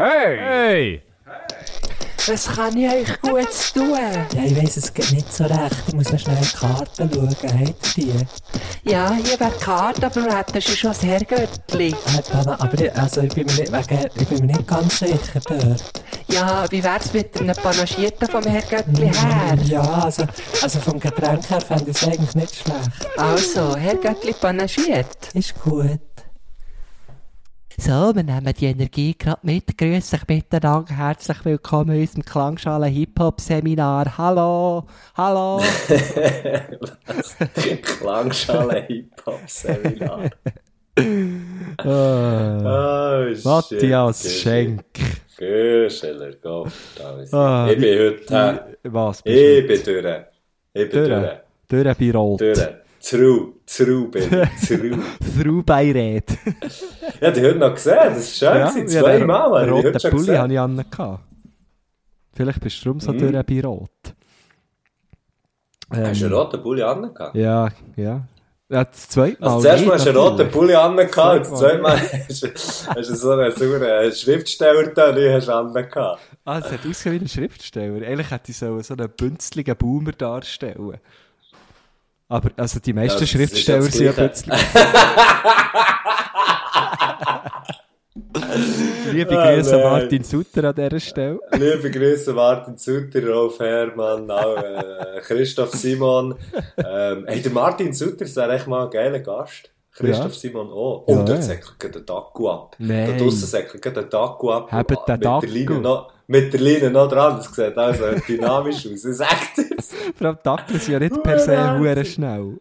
Hey! Hey! Was kann ich euch gut tun? Ja, ich weiss, es geht nicht so recht. Ich muss noch schnell in die Karten schauen. Habt ihr die? Ja, hier wäre die Karte, aber du hättest schon das Herrgöttli. Äh, Dana, aber ich, also ich, bin mir nicht, wegen, ich bin mir nicht ganz sicher dort. Ja, wie wär's mit einem Panagierten vom Herrgöttli her? Ja, also, also vom Getränk her fände ich es eigentlich nicht schlecht. Also, Herrgöttli panagiert. Ist gut. So, wir nehmen die Energie gerade mit. Grüß euch miteinander. Herzlich willkommen in unserem Klangschale Hip-Hop-Seminar. Hallo, hallo. Klangschale Hip-Hop-Seminar. Oh, shit. Matthias Schenk. Güscheler, Gott. Ah, ich bin heute, Was ich bist du? bin durch. Ich bin durch. Durch ein Birot. Durch. Zru, Zru bin ich, Zru. Through Beiräd. Ich habe dich heute noch gesehen, das ist schön gewesen. ja, Zweimal ich dich heute roten schon Pulli gesehen. hatte ich an. Vielleicht bist du darum so durch ein Birot. Ähm, Hast du einen roten Pulli an? Ja, ja. Ja, das zweite Mal Also zuerst mal hast du einen roten. Pulli an das zweite Zweimal. Mal hast du- so einen sauren Schriftsteller da, die hast du an. Ah, es hat ausgesehen wie ein Schriftsteller. Eigentlich hätte ich so, so einen bünzligen Boomer darstellen. Aber also die meisten Ja, Schriftsteller sind ja plötzlich. Liebe Ah, Grüße nein. Martin Sutter an dieser Stelle. Liebe Grüße Martin Sutter, Rolf Herrmann, auch äh, Christoph Simon. Ähm, hey, der Martin Sutter ist echt mal ein geiler Gast. Christoph Ja. Simon auch. Ja, Und dort ja. säckelt gerade der Akku ab. Nein. Da draussen säckelt der Akku ab. Habt den noch, mit der Linie noch dran. Das sieht also dynamisch aus. Ich sag dir's. Vor allem die Akkus sind ja nicht per se hure schnell.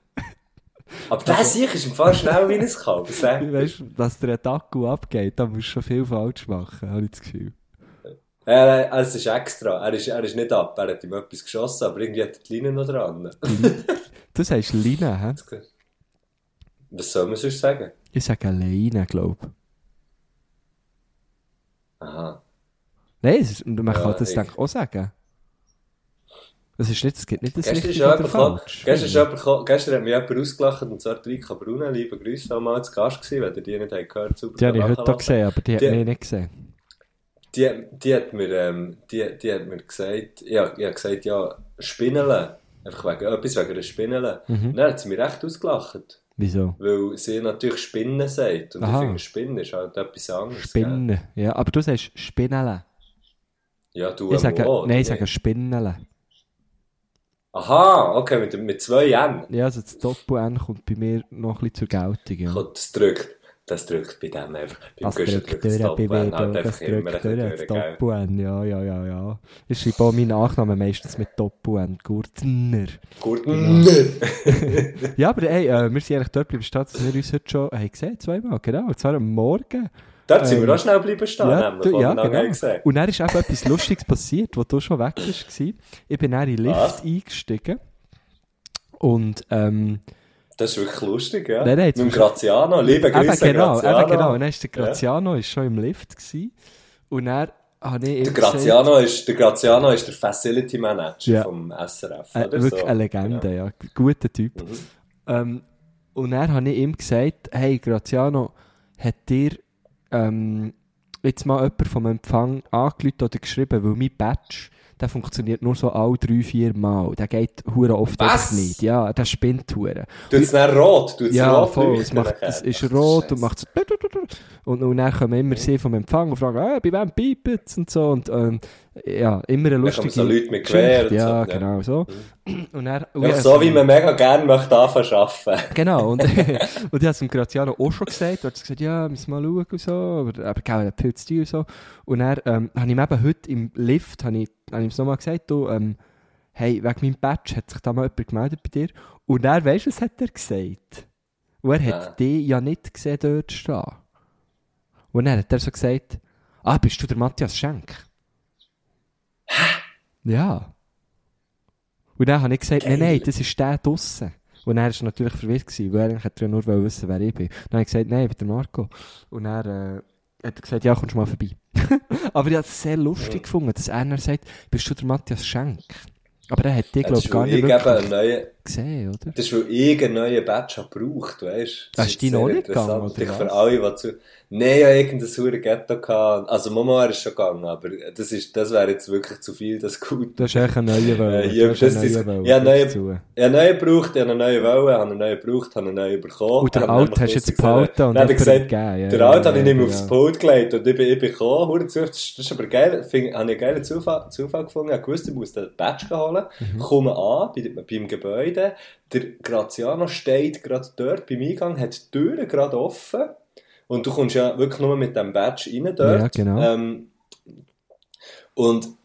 Aber der Sieg ist im Fall schnell wie ein Kalb. Weißt du, dass der Akku abgeht, da musst du schon viel falsch machen, habe ich das Gefühl. Äh, äh, es ist extra. Er ist, er ist nicht ab. Er hat ihm etwas geschossen, aber irgendwie hat er die Linie noch dran. Du sagst Line, hä? Was soll man sonst sagen? Ich sage Leine, glaube ich. Aha. Nein, ist, man Ja, kann das ich- auch sagen. Es ist nicht, es gibt nicht das Gestern ist richtig ja oder falsch. gestern, jemand gestern hat mich jemand ausgelacht, und zwar Rika Bruna, liebe Grüße, war mal zu Gast gewesen, wenn ihr die nicht habt gehört super Die habe ich heute auch gesehen, aber die hat Die- mich nicht gesehen. Die, die hat mir, ähm, die, die hat mir gesagt, ja, ich habe gesagt, ja, Spinneln, einfach wegen, etwas wegen einer Spinneln. Mhm. Dann hat sie mich recht ausgelacht, Wieso? weil sie natürlich Spinnen sagt, und Aha. ich finde, Spinnen ist halt etwas anderes. gell? Spinnen. Ja, aber du sagst Spinnele. Ja, du Ich sage, auch, nein, ich sage? Spinnele. Aha, okay, mit, mit zwei N. Ja, also das Doppel-N kommt bei mir noch ein bisschen zur Geltung. Ja. Kommt, das drückt, das drückt bei dem einfach, beim Das drückt durch, das bei Wedo, halt das drückt durch, das gell? Doppel-N, ja, ja, ja, ja. Ich schreibe auch meinen Nachnamen meistens mit Doppel-N, Gurtner. Gurtner. Ja, aber hey, äh, wir sind eigentlich dort bleiben stehen, dass wir uns heute schon haben gesehen zweimal, genau, und zwar am Morgen. Dort sind wir Ähm, auch schnell bleiben stehen, Ja, nämlich, du, ja genau. Und dann ist eben etwas Lustiges passiert, wo du schon weg warst. Ich bin dann in den Lift Was? eingestiegen. Und, ähm, Das ist wirklich lustig, ja. Nein, nein, Mit dem Graziano, liebe eben Grüße genau, Graziano. eben genau. Und dann ist der Graziano ist schon im Lift gewesen. Und dann habe ich Der Graziano ist, der Graziano ist der Facility Manager Ja. vom SRF, Äh, oder wirklich so. eine Legende, ja. Guter Typ. Mhm. Ähm, und dann habe ich ihm gesagt, hey Graziano, hat dir ähm, jetzt mal jemand vom Empfang angerufen oder geschrieben, weil mein Badge, der funktioniert nur so alle drei, vier Mal. Der geht hure oft Was? nicht. Ja, der spinnt hure. Tut es dann rot? Es Ja, rot voll. Es, macht, es ist Ach, rot Scheiße. und macht so. Und, und dann kommen immer sie vom Empfang und fragen, ah, bei wem piept's und so. Und ähm, ja, immer eine lustige so Leute mit Gewehr Geschichte. Ja, so, ja. genau so. Und dann, und Ja, so wie man mega gerne möchte anfangen arbeiten. Genau, und, und ich habe es dem Graziano auch schon gesagt, er hat gesagt, ja, müssen wir mal schauen und so, aber, aber gell, er hat viel zu tun und so. Und dann ähm, habe ich ihm eben heute im Lift, habe ich, habe ich ihm nochmal gesagt, du, ähm, hey, wegen meinem Badge hat sich da mal jemand gemeldet bei dir. Und dann, weißt du, was hat er gesagt? Und er hat Ah. dich ja nicht gesehen dort stehen. Und dann hat er so gesagt, ah, bist du der Matthias Schenk? Ja. Und dann habe ich gesagt, nein, Geil. nein, das ist der draussen. Und dann war er natürlich verwirrt, gewesen, weil er ja nur wissen, wer ich bin. Dann habe ich gesagt, nein, ich bin der Marco. Und dann äh, hat er gesagt, ja, kommst du mal vorbei. Aber ich habe es sehr lustig gefunden, dass er dann sagt, bist du der Matthias Schenk? Aber er hat dich, glaube ich, gar nicht wirklich gesehen, oder? Das ist, weil ich einen neuen Badge habe gebraucht, weißt du? Hast du die noch nicht gegangen, oder was? für alle, die zu... Nein, ja, irgendein hure Ghetto gehabt. Also, Mama wäre schon gegangen, aber das ist, das wäre jetzt wirklich zu viel, das gut. Du hast echt einen neuen Wollen. Äh, Du hast einen das ist- neuen Wollen, ja, neue- dazu. Ich habe einen neuen gebraucht, ich habe einen neuen wollen, habe einen neuen gebraucht, habe einen neuen bekommen. Und der Alte hast du jetzt behalten und Dann hat gesagt, gegeben. Ja, der ja, Alte habe ich nicht mehr ja. aufs Pult gelegt und ich bin, ich bin gekommen, hure zu, das ist aber geil, find, habe ich einen geilen Zufall, Zufall gefunden, ich habe gewusst, ich muss den Badge holen, Mhm. komme an, bei, beim Gebäude, der Graziano steht gerade dort beim Eingang, hat die Türen gerade offen und du kommst ja wirklich nur mit dem Badge rein dort. Ja, genau. Ähm, und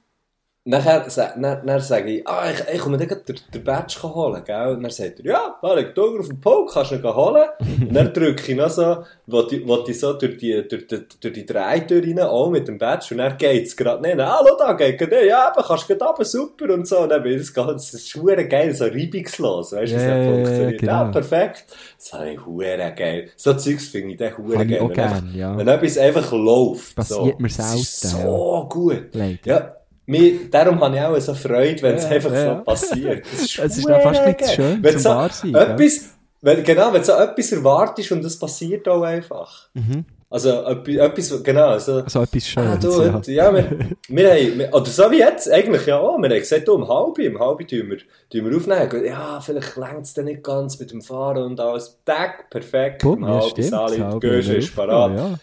nachher, dann, dann sage ich, ah, ich, ich komme gerade den, den Badge holen, gell? Und dann sagt er, ja, da liegt Hunger auf dem Pult, kannst du ihn holen. und dann drücke ich noch so, wo die, wo die so durch die, durch die, durch die Drehtür rein, auch mit dem Badge, und dann geht's gerade nicht, hallo, da geht gerade, ja, eben, kannst du runter, super, und so. Und dann bin ich das ganz, das ist verdammt geil, so reibungslos, weißt du, Ja, das ja, ja, funktioniert. Ja, genau. perfekt. Das habe ich verdammt geil. So Zeugs finde ich dann ich geil. auch gern, ja. Wenn etwas einfach läuft. Passiert so. mir selten, So gut. Leider. Ja, mir, darum habe ich auch so Freude, wenn es Ja, einfach ja. so passiert. Ist, Es ist dann fast nicht geil. schön Wenn zum so wahr sein, gell? etwas, wenn, genau, wenn so etwas erwartest und das passiert auch einfach. Mhm. Also etwas, genau, also, Also etwas ah, Schönes, du, ja. ja, wir, wir haben, wir, oder so wie jetzt, eigentlich ja auch, wir haben gesagt, du, um halb, um halb tun wir, tun wir aufnehmen. Ja, vielleicht längt es dann nicht ganz mit dem Fahren und alles. Tag, perfekt, Bumm, um ja, halb, stimmt. Sali, das die Gösche ist parat. Ja.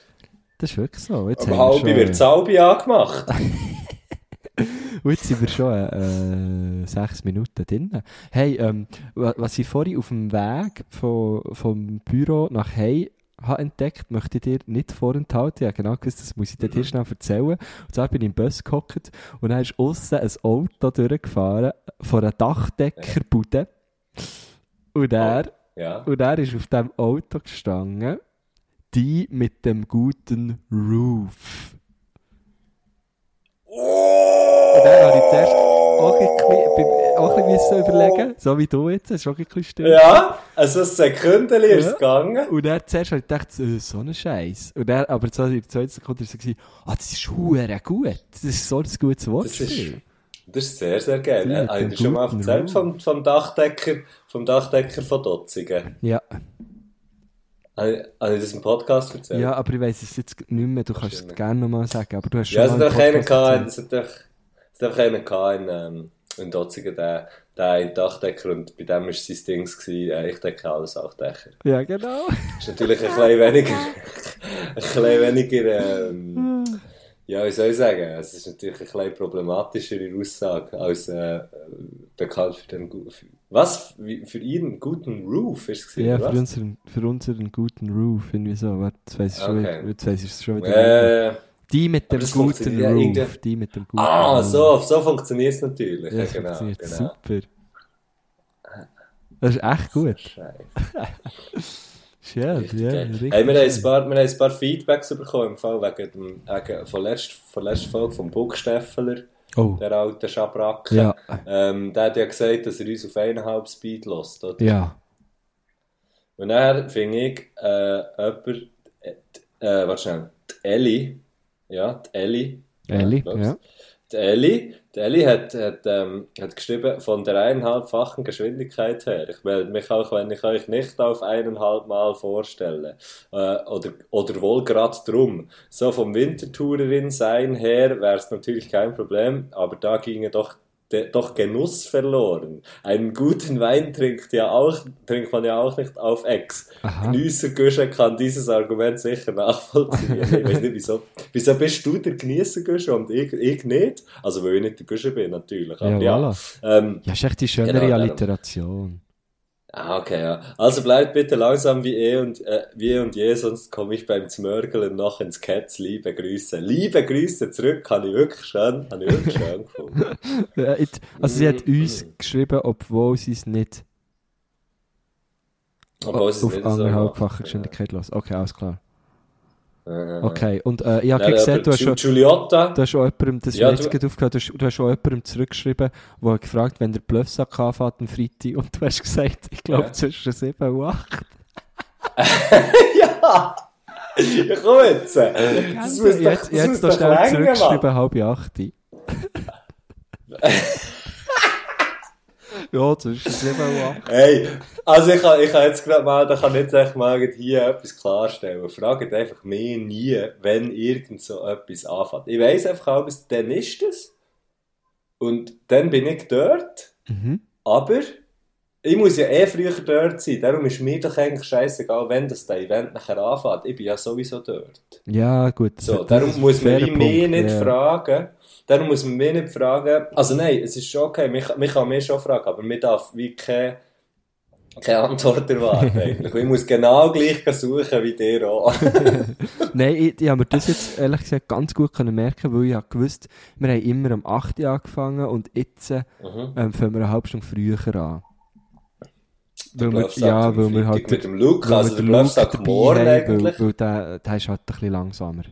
Das ist wirklich so. Jetzt, Um halb wird das Albi angemacht. Und jetzt sind wir schon äh, sechs Minuten drin. Hey, ähm, wa- was ich vorhin auf dem Weg von, vom Büro nach Hause habe entdeckt, möchte ich dir nicht vorenthalten. Habe genau gewusst, das muss ich dir hier schnell erzählen. Und zwar bin ich im Bus gehockt und dann ist aussen ein Auto durchgefahren von einer Dachdeckerbude. Und er, Ja. und er ist auf dem Auto gestanden, die mit dem guten Roof. Und dann habe ich zuerst auch ein bisschen, auch ein bisschen überlegen, so wie du jetzt, ist auch ein bisschen still. Ja, also ein Sekündchen ist Ja. gegangen. Und dann zuerst habe ich gedacht, äh, so ein Scheiß. Und dann, aber so in der zweiten Sekunde war es ah, das ist hure gut. Das ist so ein gutes Wortspiel. Das ist sehr, sehr geil. Die Äh, ich schon mal erzählt vom, vom Dachdecker, vom Dachdecker von Dotzigen? Ja. Habe ich, habe ich das im Podcast erzählt? ja, aber ich weiss es jetzt nicht mehr, du kannst es Stimmt. gerne nochmal sagen, aber du hast schon Ja, es hat einen gehabt, es hat es einfach einen gehabt in, ähm, in Dotzigen, der, der ein Dachdecker und bei dem war sein Ding, gewesen, äh, ich decke alles auch Dächer. Ja, genau. Das ist natürlich ein bisschen weniger, ein bisschen weniger, ähm, ja, wie soll ich sagen, es ist natürlich eine bisschen problematischere Aussage als äh, bekannt für den für, was? Für ihren guten Roof ist es gewesen, Ja, für was? unseren, für unseren guten Roof, irgendwie so. Warte, jetzt weiss ich schon, Okay. wieder- jetzt weiss ich es schon wieder. Äh, Die mit dem guten Roof. irgendwie- Die mit dem guten ah, Roof. so, so funktioniert es natürlich. Ja, Ja, genau, funktioniert genau. super. Das ist echt gut. Schön, Richtig ja. Richtig Hey, wir, haben ein paar, wir haben ein paar Feedbacks bekommen im Fall wegen, dem, wegen von, letzter, von letzter Folge vom Bucksteffeler, Oh, der alte Schabracke. ja. Ähm, der hat ja gesagt, dass er uns auf eineinhalb Speed lässt, oder? Ja. Und dann finde ich, äh, jemand, äh, äh, warte schnell, die Ellie, ja, die Ellie, Ellie, ja. Die Ellie, die Ellie hat, hat, ähm, hat geschrieben, von der eineinhalbfachen Geschwindigkeit her. Ich melde mich auch, wenn ich euch nicht auf eineinhalb Mal vorstelle. Äh, oder, oder wohl gerade drum. So vom Wintertourerin sein her wäre es natürlich kein Problem, aber da ginge doch, doch Genuss verloren. Einen guten Wein trinkt, ja auch, trinkt man ja auch nicht auf Ex. Genießergüsche kann dieses Argument sicher nachvollziehen. ich weiß nicht, wieso, wieso bist du der Genießergüsche und ich, ich nicht? Also, weil ich nicht der Güsche bin, natürlich. Aber Ja, ja. voilà. Ähm, Ja, ist echt die schönere Genau. Alliteration. Ah, okay, ja. Also bleibt bitte langsam wie eh und, äh, wie eh und je, sonst komme ich beim Zmörgeln noch ins Ketz. Liebe Grüße. Liebe Grüße zurück, habe ich wirklich schön, habe ich wirklich schön gefunden. Ja, jetzt- Also sie hat Mhm. uns geschrieben, obwohl sie es nicht Obwohl es auf nicht so anderthalbfache macht. Geschwindigkeit lässt. Okay, alles klar. Äh, Okay, und äh, ich habe gesehen, du hast schon... Giuliotta, Du hast schon jemandem, das Ja, jetzt du- aufgehört, du hast, du hast schon jemandem zurückgeschrieben, der hat gefragt, wenn der Bluffsack anfängt am Freitag und du hast gesagt, ich glaube Ja. zwischen 7 und 8. ja! Ja, komm jetzt! Das muss doch, jetzt das jetzt muss doch schnell zurückgeschrieben, halb 8. Ja, das ist das Level 8. Hey, also ich kann, ich kann jetzt gerade mal, da kann ich jetzt echt mal hier etwas klarstellen. Fragt einfach mich nie, wenn irgend so etwas anfängt. Ich weiss einfach auch, dann ist es. Und dann bin ich dort. Mhm. Aber ich muss ja eh früher dort sein. Darum ist mir doch eigentlich scheißegal, wenn das der Event nachher anfängt. Ich bin ja sowieso dort. Ja, gut. So, darum muss man mich nicht ja. fragen. Darum muss man mich nicht fragen. Also nein, es ist schon okay, mich, mich kann mich schon fragen, aber mir darf wie keine, keine Antwort erwarten. eigentlich. ich muss genau gleich suchen wie dir auch. Nein, ich, ich habe mir das jetzt ehrlich gesagt ganz gut können merken, weil ich habe gewusst, wir haben immer um 8 Uhr angefangen und jetzt äh, Mhm. ähm, fangen wir eine halbe Stunde früher an. Weil wir, ja, weil wir halt mit dem Luke, also der Luke morgen eigentlich. Weil, weil der, der ist halt ein bisschen langsamer.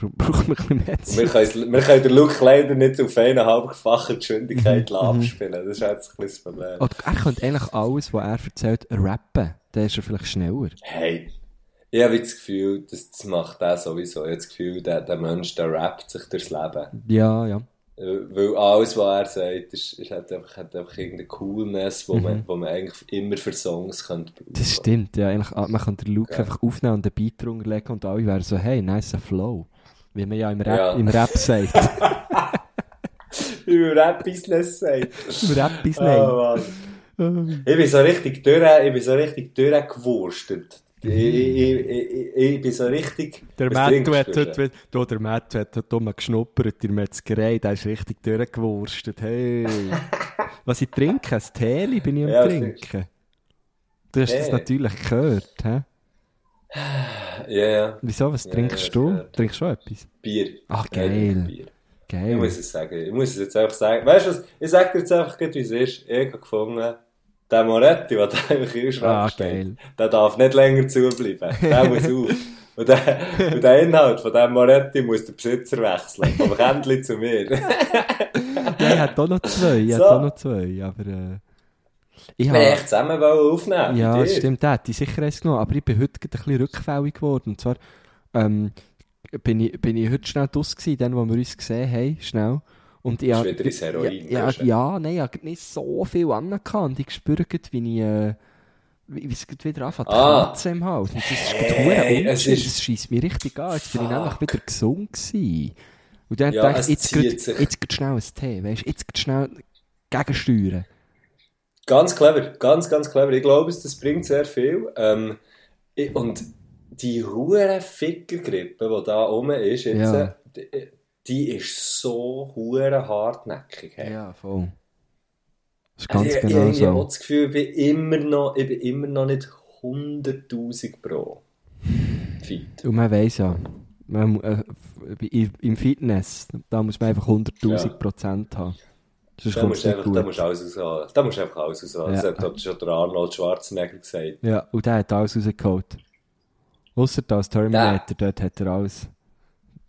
Braucht man ein bisschen mehr Zeit. Wir können, den Luke leider nicht auf eineinhalbfache Geschwindigkeit Mhm, abspielen. Das ist jetzt ein bisschen Problem. Oder er könnte eigentlich alles, was er erzählt, rappen. Dann ist er vielleicht schneller. Hey, ich habe das Gefühl, das, das macht er sowieso. Ich habe das Gefühl, der, der Mensch, der rappt sich durchs Leben. Ja, ja. Äh, Weil alles, was er sagt, ist, ist hat einfach, hat einfach irgendeine Coolness, wo, man, wo man eigentlich immer für Songs könnte brauchen. Das stimmt, ja. Eigentlich, ah, man kann den Luke Ja. einfach aufnehmen und einen Beat drunter legen und alle wären so, hey, nice Flow. Wie man ja im Rap, Ja. im Rap sagt. Man Rap-Business sagt. Im Rap bis Oh, Mann. Ich bin so richtig durch, ich bin so richtig durchgewurstet. Ich, ich, ich, ich, ich bin so richtig... Der Matt hat du heute, du, der Matt hat heute mal geschnuppert in der Metzgerei, der ist richtig durchgewurstet, hey. Was ich trinke, ein Tee bin ich am Ja, trinken. Du hast das natürlich gehört, hä? Ja, ja. Wieso, was Ja, trinkst ja, du? Trinkst du etwas? Bier. Ach, Nein, geil. Bier. Ich Geil. muss es sagen. Ich muss es jetzt einfach sagen. Weißt du was? Ich sag dir jetzt einfach, wie es ist. Ich habe gefunden, der Moretti, der da im Kühlschrank Ah, steht, geil. der darf nicht länger zubleiben. Der muss auf. Und der, und der Inhalt von diesem Moretti muss der Besitzer wechseln. Vom Kändli zu mir. Ja, ich hatte auch noch zwei, ich So. hatte auch noch zwei, aber äh, ich habe... echt zusammen aufnehmen. Ja, dir. stimmt, der hat die sicher eins genommen, aber ich bin heute ein bisschen rückfällig geworden. Und zwar ähm, bin, ich, bin ich heute schnell draus gewesen, dann, wo wir uns gesehen haben, schnell. Und ich Bist hab- wieder ins Heroin Ja, ja, ja, nein, ich habe nicht so viel angehabt und ich spüre wie ich... Äh, wie es wieder anfängt, Ah. Katze im Hals. Und das ist Hey, es ist- Das scheisst mich richtig an. Jetzt bin ich Fuck. nämlich wieder gesund gewesen. Und dann Ja, dachte es ich, jetzt gerade schnell ein Tee, weißt du, jetzt gerade schnell gegensteuern. Ganz clever, ganz, ganz clever. Ich glaube, es- das bringt sehr viel. Ähm, ich- und die hure Fickergrippe, die da oben ist, jetzt, Ja. die, die ist so hure hartnäckig. Hey. Ja, voll. Das ist Also ganz ich, genau ich, ich habe so. das Gefühl, ich bin immer noch, ich bin immer noch nicht 100.000 pro fit. Und man weiss ja, man, äh, im Fitness, da muss man einfach 100'000 Ja. Prozent haben. Sonst Da musst, nicht einfach, da musst du alles aushaben. Da musst du einfach alles. Das Ja. hat doch schon der Arnold Schwarzenegger gesagt. Ja, und der hat alles rausgeholt. Ausser das Terminator, dort hat er alles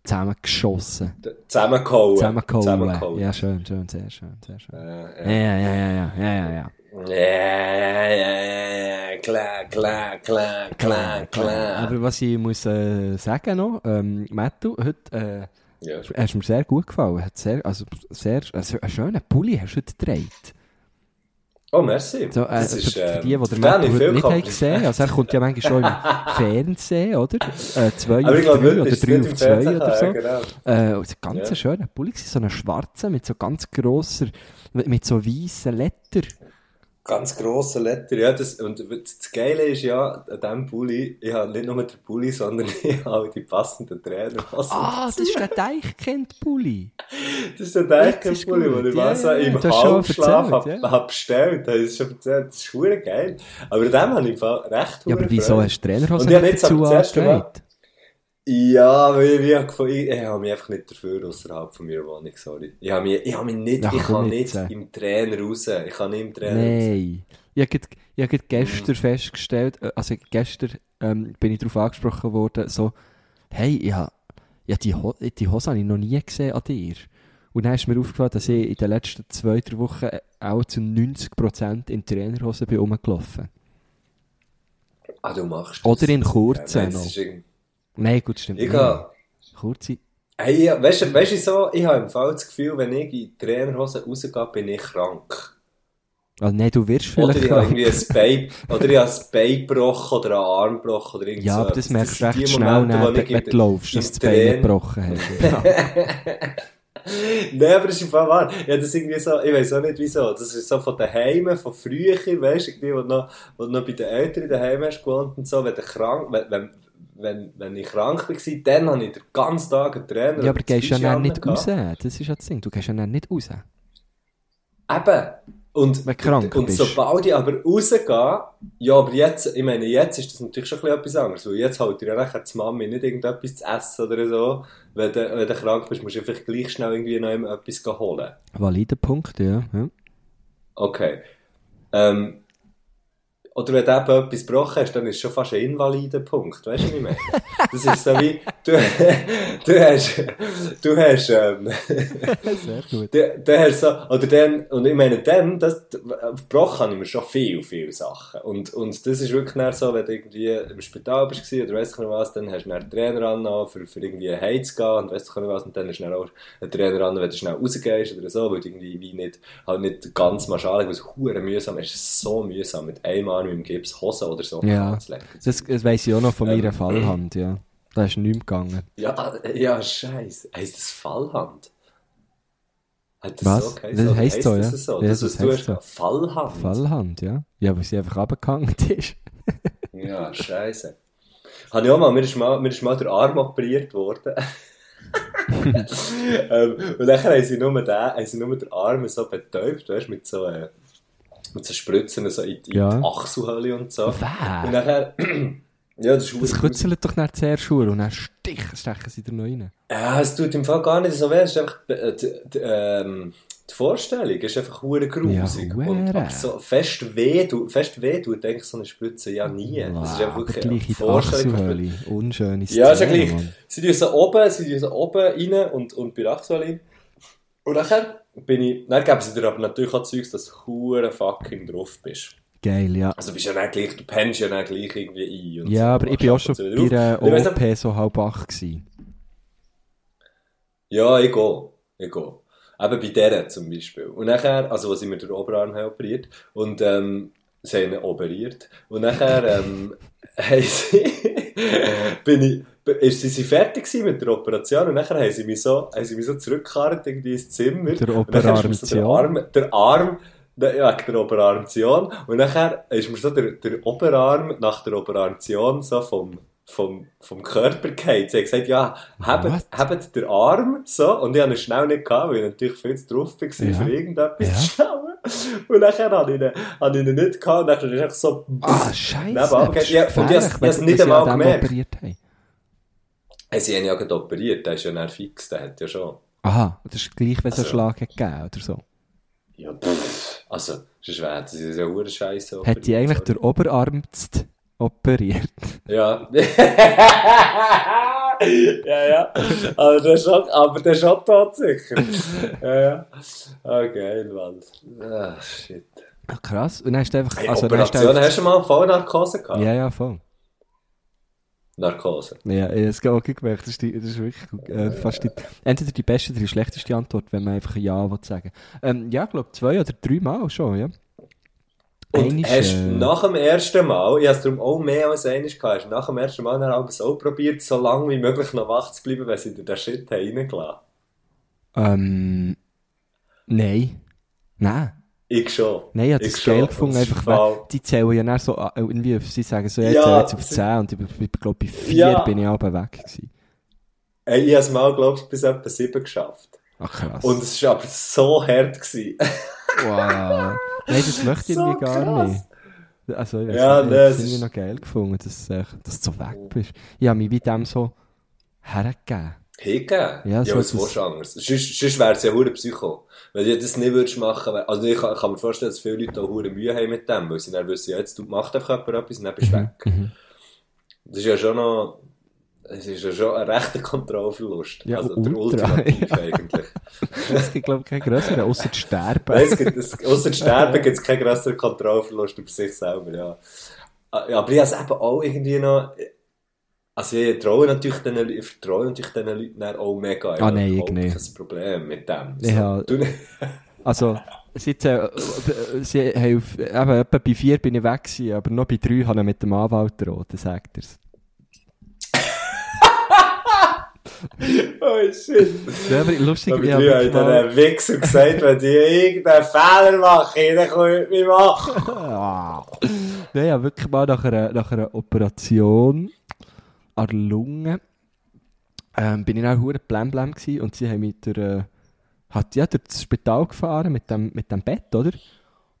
zusammengeschossen. Zusammengehauen. Zusammengehauen. Zusammengehauen. Ja, schön, schön, sehr schön, sehr schön. Äh, Ja, ja. ja, ja, ja, ja, ja, ja. Ja, ja, ja, ja, ja, klar, klar, klar, klar, klar. Aber was ich muss äh, sagen noch, ähm, Mattu, heute, äh, Ja. hast mir sehr gut gefallen. Hat sehr, also sehr, also einen schönen Pulli hast du heute getragen. Oh, merci. So, äh, das für, ist, für die, die für den viel nicht haben gesehen Also er kommt ja manchmal schon im Fernsehen, oder? Äh, zwei auf glaube, drei oder ist drei auf zwei Fernsehen. oder so. Ja, genau. Äh, ist ein ganz Ja. schöner Pulli, so einen schwarzen mit so ganz grosser, mit mit so weißen Letter. Ganz grosse Letter, ja. Das, und das Geile ist ja, an diesem Pulli, ich habe nicht nur den Pulli, sondern ich habe auch die passenden Trainer. Ah, das ist der Deichkind-Pulli. Das ist der Deichkind-Pulli, den ich Wasser ja, im Halbschlaf habe ja. hab bestellt. Das ist schon erzählt. Das ist verdammt geil. Aber dem habe ich recht Ja, aber wieso hast du Trainerhose Und ich dazu Mal- angelegt? Ja, weil ich, ich, habe ich, ich habe mich einfach nicht dafür außerhalb von meiner Wohnung, sorry. Ich habe mich, ich habe mich nicht, Ach, ich kann nicht im Trainer raus. Ich kann nicht im Trainer raus. Nein. Ich habe ich habe Mhm. gestern festgestellt, äh, also gestern ähm, bin ich darauf angesprochen worden, so, hey, ich habe, die, Ho die Hose habe ich noch nie gesehen an dir. Und dann ist mir aufgefallen, dass ich in den letzten zwei, drei Wochen äh, auch zu 90% in Trainerhose bin rumgelaufen. Ah, du machst das. Oder in kurzen Ja, nein, gut, stimmt. Ich habe... Kurze. Hey, ja, weißt du, weißt du so, ich habe im Fall das Gefühl, wenn ich in die Trainerhose rausgehe, bin ich krank. Also, nein, du wirst Oder vielleicht ich habe krank. irgendwie ein Bein, oder ich habe ein Bein gebrochen oder einen Arm gebrochen oder irgend Ja, so aber das merkst du recht schnell, ich wenn du laufst, dass das Bein gebrochen hast. Ja. Nein, aber das ist im Fall wahr. Ja, das ist irgendwie so, ich weiß auch nicht wieso. Das ist so von daheim, von früher, weißt du, wo du noch, wo du noch bei den Eltern daheim hast gewohnt und so, wenn du krank, wenn, wenn, wenn, wenn ich krank war, dann habe ich den ganzen Tag einen Trainer. ja, aber du gehst ja dann nicht raus. Das ist ja das Ding. Du gehst ja dann nicht raus. Eben. Und, Wenn krank und bist. sobald ich aber rausgehe, ja, aber jetzt, ich meine, jetzt ist das natürlich schon etwas anderes, weil jetzt holt dir ja nachher die Mami nicht irgendetwas zu essen oder so. Wenn du, wenn du krank bist, musst du vielleicht gleich schnell irgendwie noch etwas holen. Valider Punkt, ja. ja. Okay. Ähm, oder wenn du eben etwas gebrochen hast, dann ist es schon fast ein invalider Punkt. Weißt du, was ich meine? Das ist so wie, du, du hast, du hast, ähm, Sehr gut. du, du hast so, oder dann, und ich meine, dann, das, gebrochen habe ich mir schon viel, viele Sachen. Und, und das ist wirklich dann so, wenn du irgendwie im Spital bist oder ich nicht was, dann hast du einen Trainer angenommen, für, für irgendwie heim zu gehen und ich nicht was, und dann ist dann auch ein Trainer an, wenn du schnell rausgehst oder so, weil du irgendwie wie nicht, halt nicht ganz marschalig, weil es mühsam ist. Es ist so mühsam, mit einem Arm im Gips Hose oder so Ja. Das, das weiss ich auch noch von Ähm, meiner Fallhand, ja. Da ist nichts gegangen. Ja, ja, scheiße. Heisst das Fallhand? Hat das Was? so? Das heisst so, das ja. so? Ja, Das, das du hast, Fallhand? Fallhand, ja. Ja, weil sie einfach runtergegangen ist. Ja, scheiße. Habe ich auch mal, mir ist mal, mir ist mal der Arm operiert worden. ähm, und dann haben sie nur den, haben sie nur den Arm so betäubt, weißt du, mit so, äh, mit so Spritzen so in, in Ja. die Achselhöhle und so. Und Wer? nachher, ja, das ist Das kützelt doch nicht sehr schur und dann stich, stechen sie da noch rein. Ja, es tut im Fall gar nicht so weh. Es ist einfach, äh, die, die, ähm, die Vorstellung ist einfach hure grusig. Ja, und so fest weh, tut- fest weh tut eigentlich so eine Spritze ja nie. Das ist einfach wirklich eine die Vorstellung. Achselhöhle. Unschöne Szene, Ja, ist ja gleich. Mann. Sie tun so oben, sie tun so oben rein und, und bei der Achselhöhle. Und nachher bin ich, dann geben sie dir aber natürlich auch Zeugs, dass du hure fucking drauf bist. Geil, ja. Also du bist ja dann gleich, du pennst ja dann gleich irgendwie ein. Und Ja, so. aber ich bin auch schon ab bei einer nicht, OP so halb acht gewesen. Ja, ich gehe. Ich gehe. Eben bei der zum Beispiel. Und nachher, also, wo sie mir den Oberarm haben operiert, und, ähm, sie haben ihn operiert. Und nachher, ähm, haben sie, bin ich, ist sie, sie fertig mit der Operation und nachher haben sie mich so, haben sie mich so zurückgekarrt irgendwie ins Zimmer. Der mir so der Operation. Arm, der Arm, ja, wegen der Operation. Und nachher ist mir so der, der Oberarm nach der Operation so vom, vom, vom Körper gefallen. Sie hat gesagt, ja, habt, den Arm so. Und ich habe ihn schnell nicht gehabt, weil ich natürlich viel zu drauf war, Ja. für irgendetwas Ja. zu schauen. Und nachher habe ich ihn, habe ich ihn nicht gehabt. Und dann ist er so, Ah, scheiße. Das ist ja, und ich habe es- nicht einmal gemerkt. Hey, sie haben ja gerade operiert, der ist ja dann fix, der hat ja schon. Aha, das ist gleich, wenn es einen Also- Schlag hat gegeben oder so. Ja, pff, also, sonst wäre das ist ja hure Scheiße. Hat die eigentlich der Oberarm operiert? Ja. ja, ja. Aber der schon, aber der schon tot sicher. ja, ja. Ah, geil, Mann. Ah, shit. Ah, krass. Und dann hast du einfach... Hey, also, dann hast du Operation, einfach- hast du mal Vollnarkose gehabt? Ja, ja, voll. Narkose. Ja, ich habe es auch gemerkt. Das ist, die, das ist wirklich äh, fast die, entweder die beste oder die schlechteste Antwort, wenn man einfach Ja will sagen ähm, Ja, ich glaube zwei oder drei Mal schon, ja. Und hast äh, nach dem ersten Mal, ich habe es darum auch mehr als einmal gehabt, hast nach dem ersten Mal dann auch so probiert, so lange wie möglich noch wach zu bleiben, wenn sie dir den Shit haben reingelassen Ähm, nein. Nein. Ich schon. Nein, ich habe das schon. geil gefunden, einfach, weil die zählen ja dann so, äh, irgendwie, sie sagen so, ja, Ja, jetzt auf sie- 10 und ich, ich glaube, bei 4 Ja. bin ich aber weg gewesen. Hey, ich habe es mal, glaube ich, bis etwa sieben geschafft. Ach krass. Und es war aber so hart. Gewesen. wow. Nein, das möchte ich So irgendwie gar krass. nicht. Also, ich weiß Ja, nicht, das ich ist- noch geil gefunden, dass, äh, dass du so weg bist. Ich habe mich bei dem so hergegeben. Hingegeben? Ja, so ja was willst du anderes? Sonst, sonst wäre es ja hure Psycho. Wenn du das nicht würdest machen, wär- also ich kann, kann mir vorstellen, dass viele Leute auch hure Mühe haben mit dem, weil sie dann wissen, ja, jetzt macht einfach jemand etwas und dann bist du weg. Mhm. Das ist ja schon noch, es ist ja schon ein rechter Kontrollverlust. Ja, also der ultra, Ultimativ ja. eigentlich. Es gibt, glaube ich, keinen grösseren, außer zu sterben. Nein, es es, ausser Sterben gibt es keinen grösseren Kontrollverlust über sich selber, ja. Ah, ja, Aber ich habe es eben auch irgendwie noch, also ich traue natürlich ich vertraue natürlich den Leuten auch mega. Ah, habe nein, ich überhaupt nicht. kein Problem mit dem. Ja. Du, Also, äh, sie haben auf, eben, etwa bei vier bin ich weg gewesen, aber noch bei drei habe ich mit dem Anwalt droht, sagt er's. Oh shit. Ja, aber lustig, Aber ich habe dann mal- einen Wichser gesagt, wenn die irgendeinen Fehler machen, dann ich mit mir machen. Nein, ich habe wirklich mal nach einer, nach einer Operation an der Lunge ähm, bin ich auch hure blam gsi und sie haben mich durch, äh, hat ja durch das Spital gefahren mit dem, mit dem Bett, oder?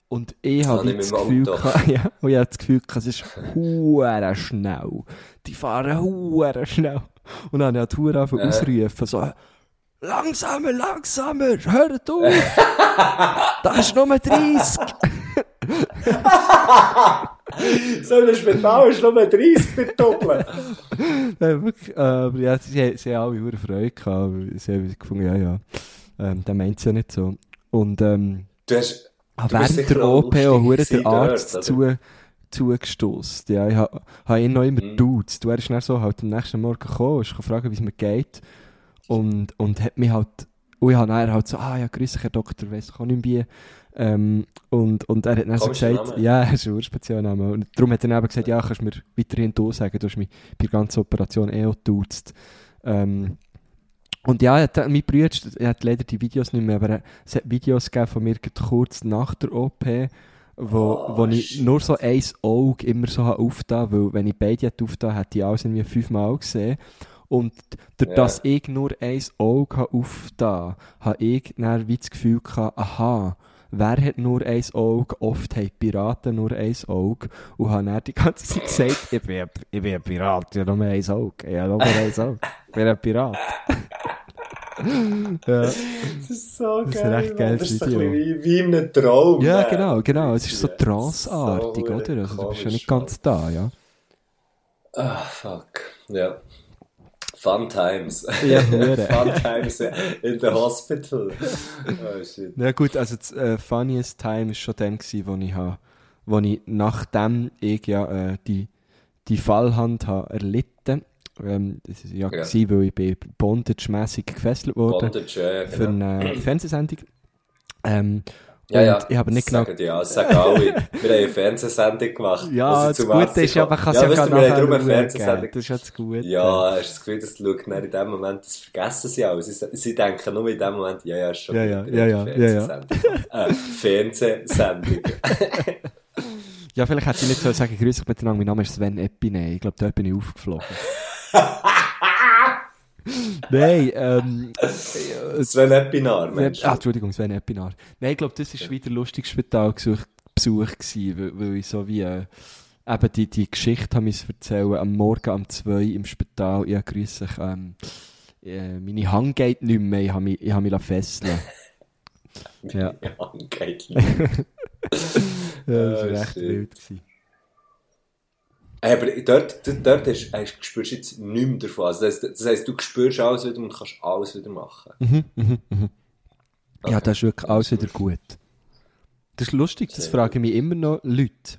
Und ich habe das dem Gefühl, gehabt, ja, und ich das Gefühl, es ist hure schnell. Die fahren hure schnell. Und dann halt hure angefangen Ja. ausrufen, so, langsamer, langsamer, hört auf! das ist nur 30! So ein Spital ist nur 30 bei Doppeln. Ja, wirklich, äh, aber ja, sie, sie haben alle Freude gehabt. aber Sie haben gefunden, ja, ja, ähm, der meint es ja nicht so. Und ähm, Du hast, Du während der OP auch gewesen Arzt dort, zu, zugestossen. Ja, ich habe ha ihn noch immer Mhm. duzt. Du er ist dann so halt am nächsten Morgen gekommen, ist gefragt, wie es mir geht. Und, und hat mich halt, und ich habe dann halt so, ah ja, grüß dich, Herr Doktor, weiss doch auch nicht wie. Ähm, und, und er hat dann so gesagt, Name. ja, er ist ein Urspezialname. Und darum hat er dann eben gesagt, ja, kannst du mir weiterhin du sagen, du hast mich bei der ganzen Operation eh auch geduzt. Ähm, und ja, er hat, mein Bruder, er hat leider die Videos nicht mehr, aber er- es hat Videos gegeben von mir kurz nach der OP, wo, Oh, wo ich nur so ein Auge immer so habe aufgetan, weil wenn ich beide hätte aufgetan, hätte ich alles irgendwie fünfmal gesehen. Und durch Ja. das ich nur ein Auge aufgetan, habe ich dann wie das Gefühl gehabt, aha, wer hat nur ein Auge? Oft haben Piraten nur ein Auge. Und habe dann die ganze Zeit gesagt, ich bin, ein- ich bin ein Pirat, ich habe nur ein Auge. Ich habe nur ein Auge. Ich bin ein Pirat. ja. Das ist so Das ist geil. ein recht geiles das ist so ein Video. bisschen wie, wie in einem Traum. ja, Mann. genau, genau. Es ist so Ja, tranceartig, so oder? Also, du bist ja nicht ganz da, ja. Ah, fuck. Ja. Fun times. Ja. Fun times in the hospital. Oh shit. Na gut, also das äh, funniest Time ist schon dann gewesen, wo ich ha, wo ich nachdem ich ja äh, die die Fallhand ha erlitten, ähm, das ist ja, Ja. gewesen, weil ich bin bondage-mässig gefesselt wurde Bondage, ja, für genau. eine Fernsehsendung. Ähm, Ja, ja. ich habe nicht das genau ja, das sagen alle. Wir haben eine Fernsehsendung gemacht. ja, sie das Gute ist ja, man kann es ja, ja, gar nachher darum eine schauen. Fernsehsendung. Das ist ja das Gute. Ja, hast du das Gefühl, das schaut dann in dem Moment, das vergessen sie auch. Sie, sie denken nur in dem Moment, ja, ja, schon Ja, ja, ja, ja, ja, ja. Fernsehsendung. Äh, Fernsehsendung. Ja, vielleicht hätte ich nicht so sagen, grüß dich miteinander, mein Name ist Sven Epine. Ich glaube, dort bin ich aufgeflogen. Nein, ähm, Sven Epinar, Mensch. Ah, Entschuldigung, Sven Epinar. Nein, ich glaube, das war wieder ein lustiges Spitalbesuch Besuch gewesen, weil, weil ich so wie äh, eben die, die Geschichte habe ich erzählen am Morgen um zwei im Spital. Ja, grüß dich. Ähm, äh, meine Hand geht nicht mehr, ich habe mich, ich habe mich fesseln Ja, Ja, geht ja das Oh, war echt shit. wild. Gewesen. Aber dort, dort, dort hast, hast, spürst du jetzt nichts mehr davon. Also das, das heisst, du spürst alles wieder und kannst alles wieder machen. Mhm, mhm, mhm. Ja, Okay. das ist wirklich alles wieder gut. Das ist lustig, das Sehr fragen mich immer noch Leute.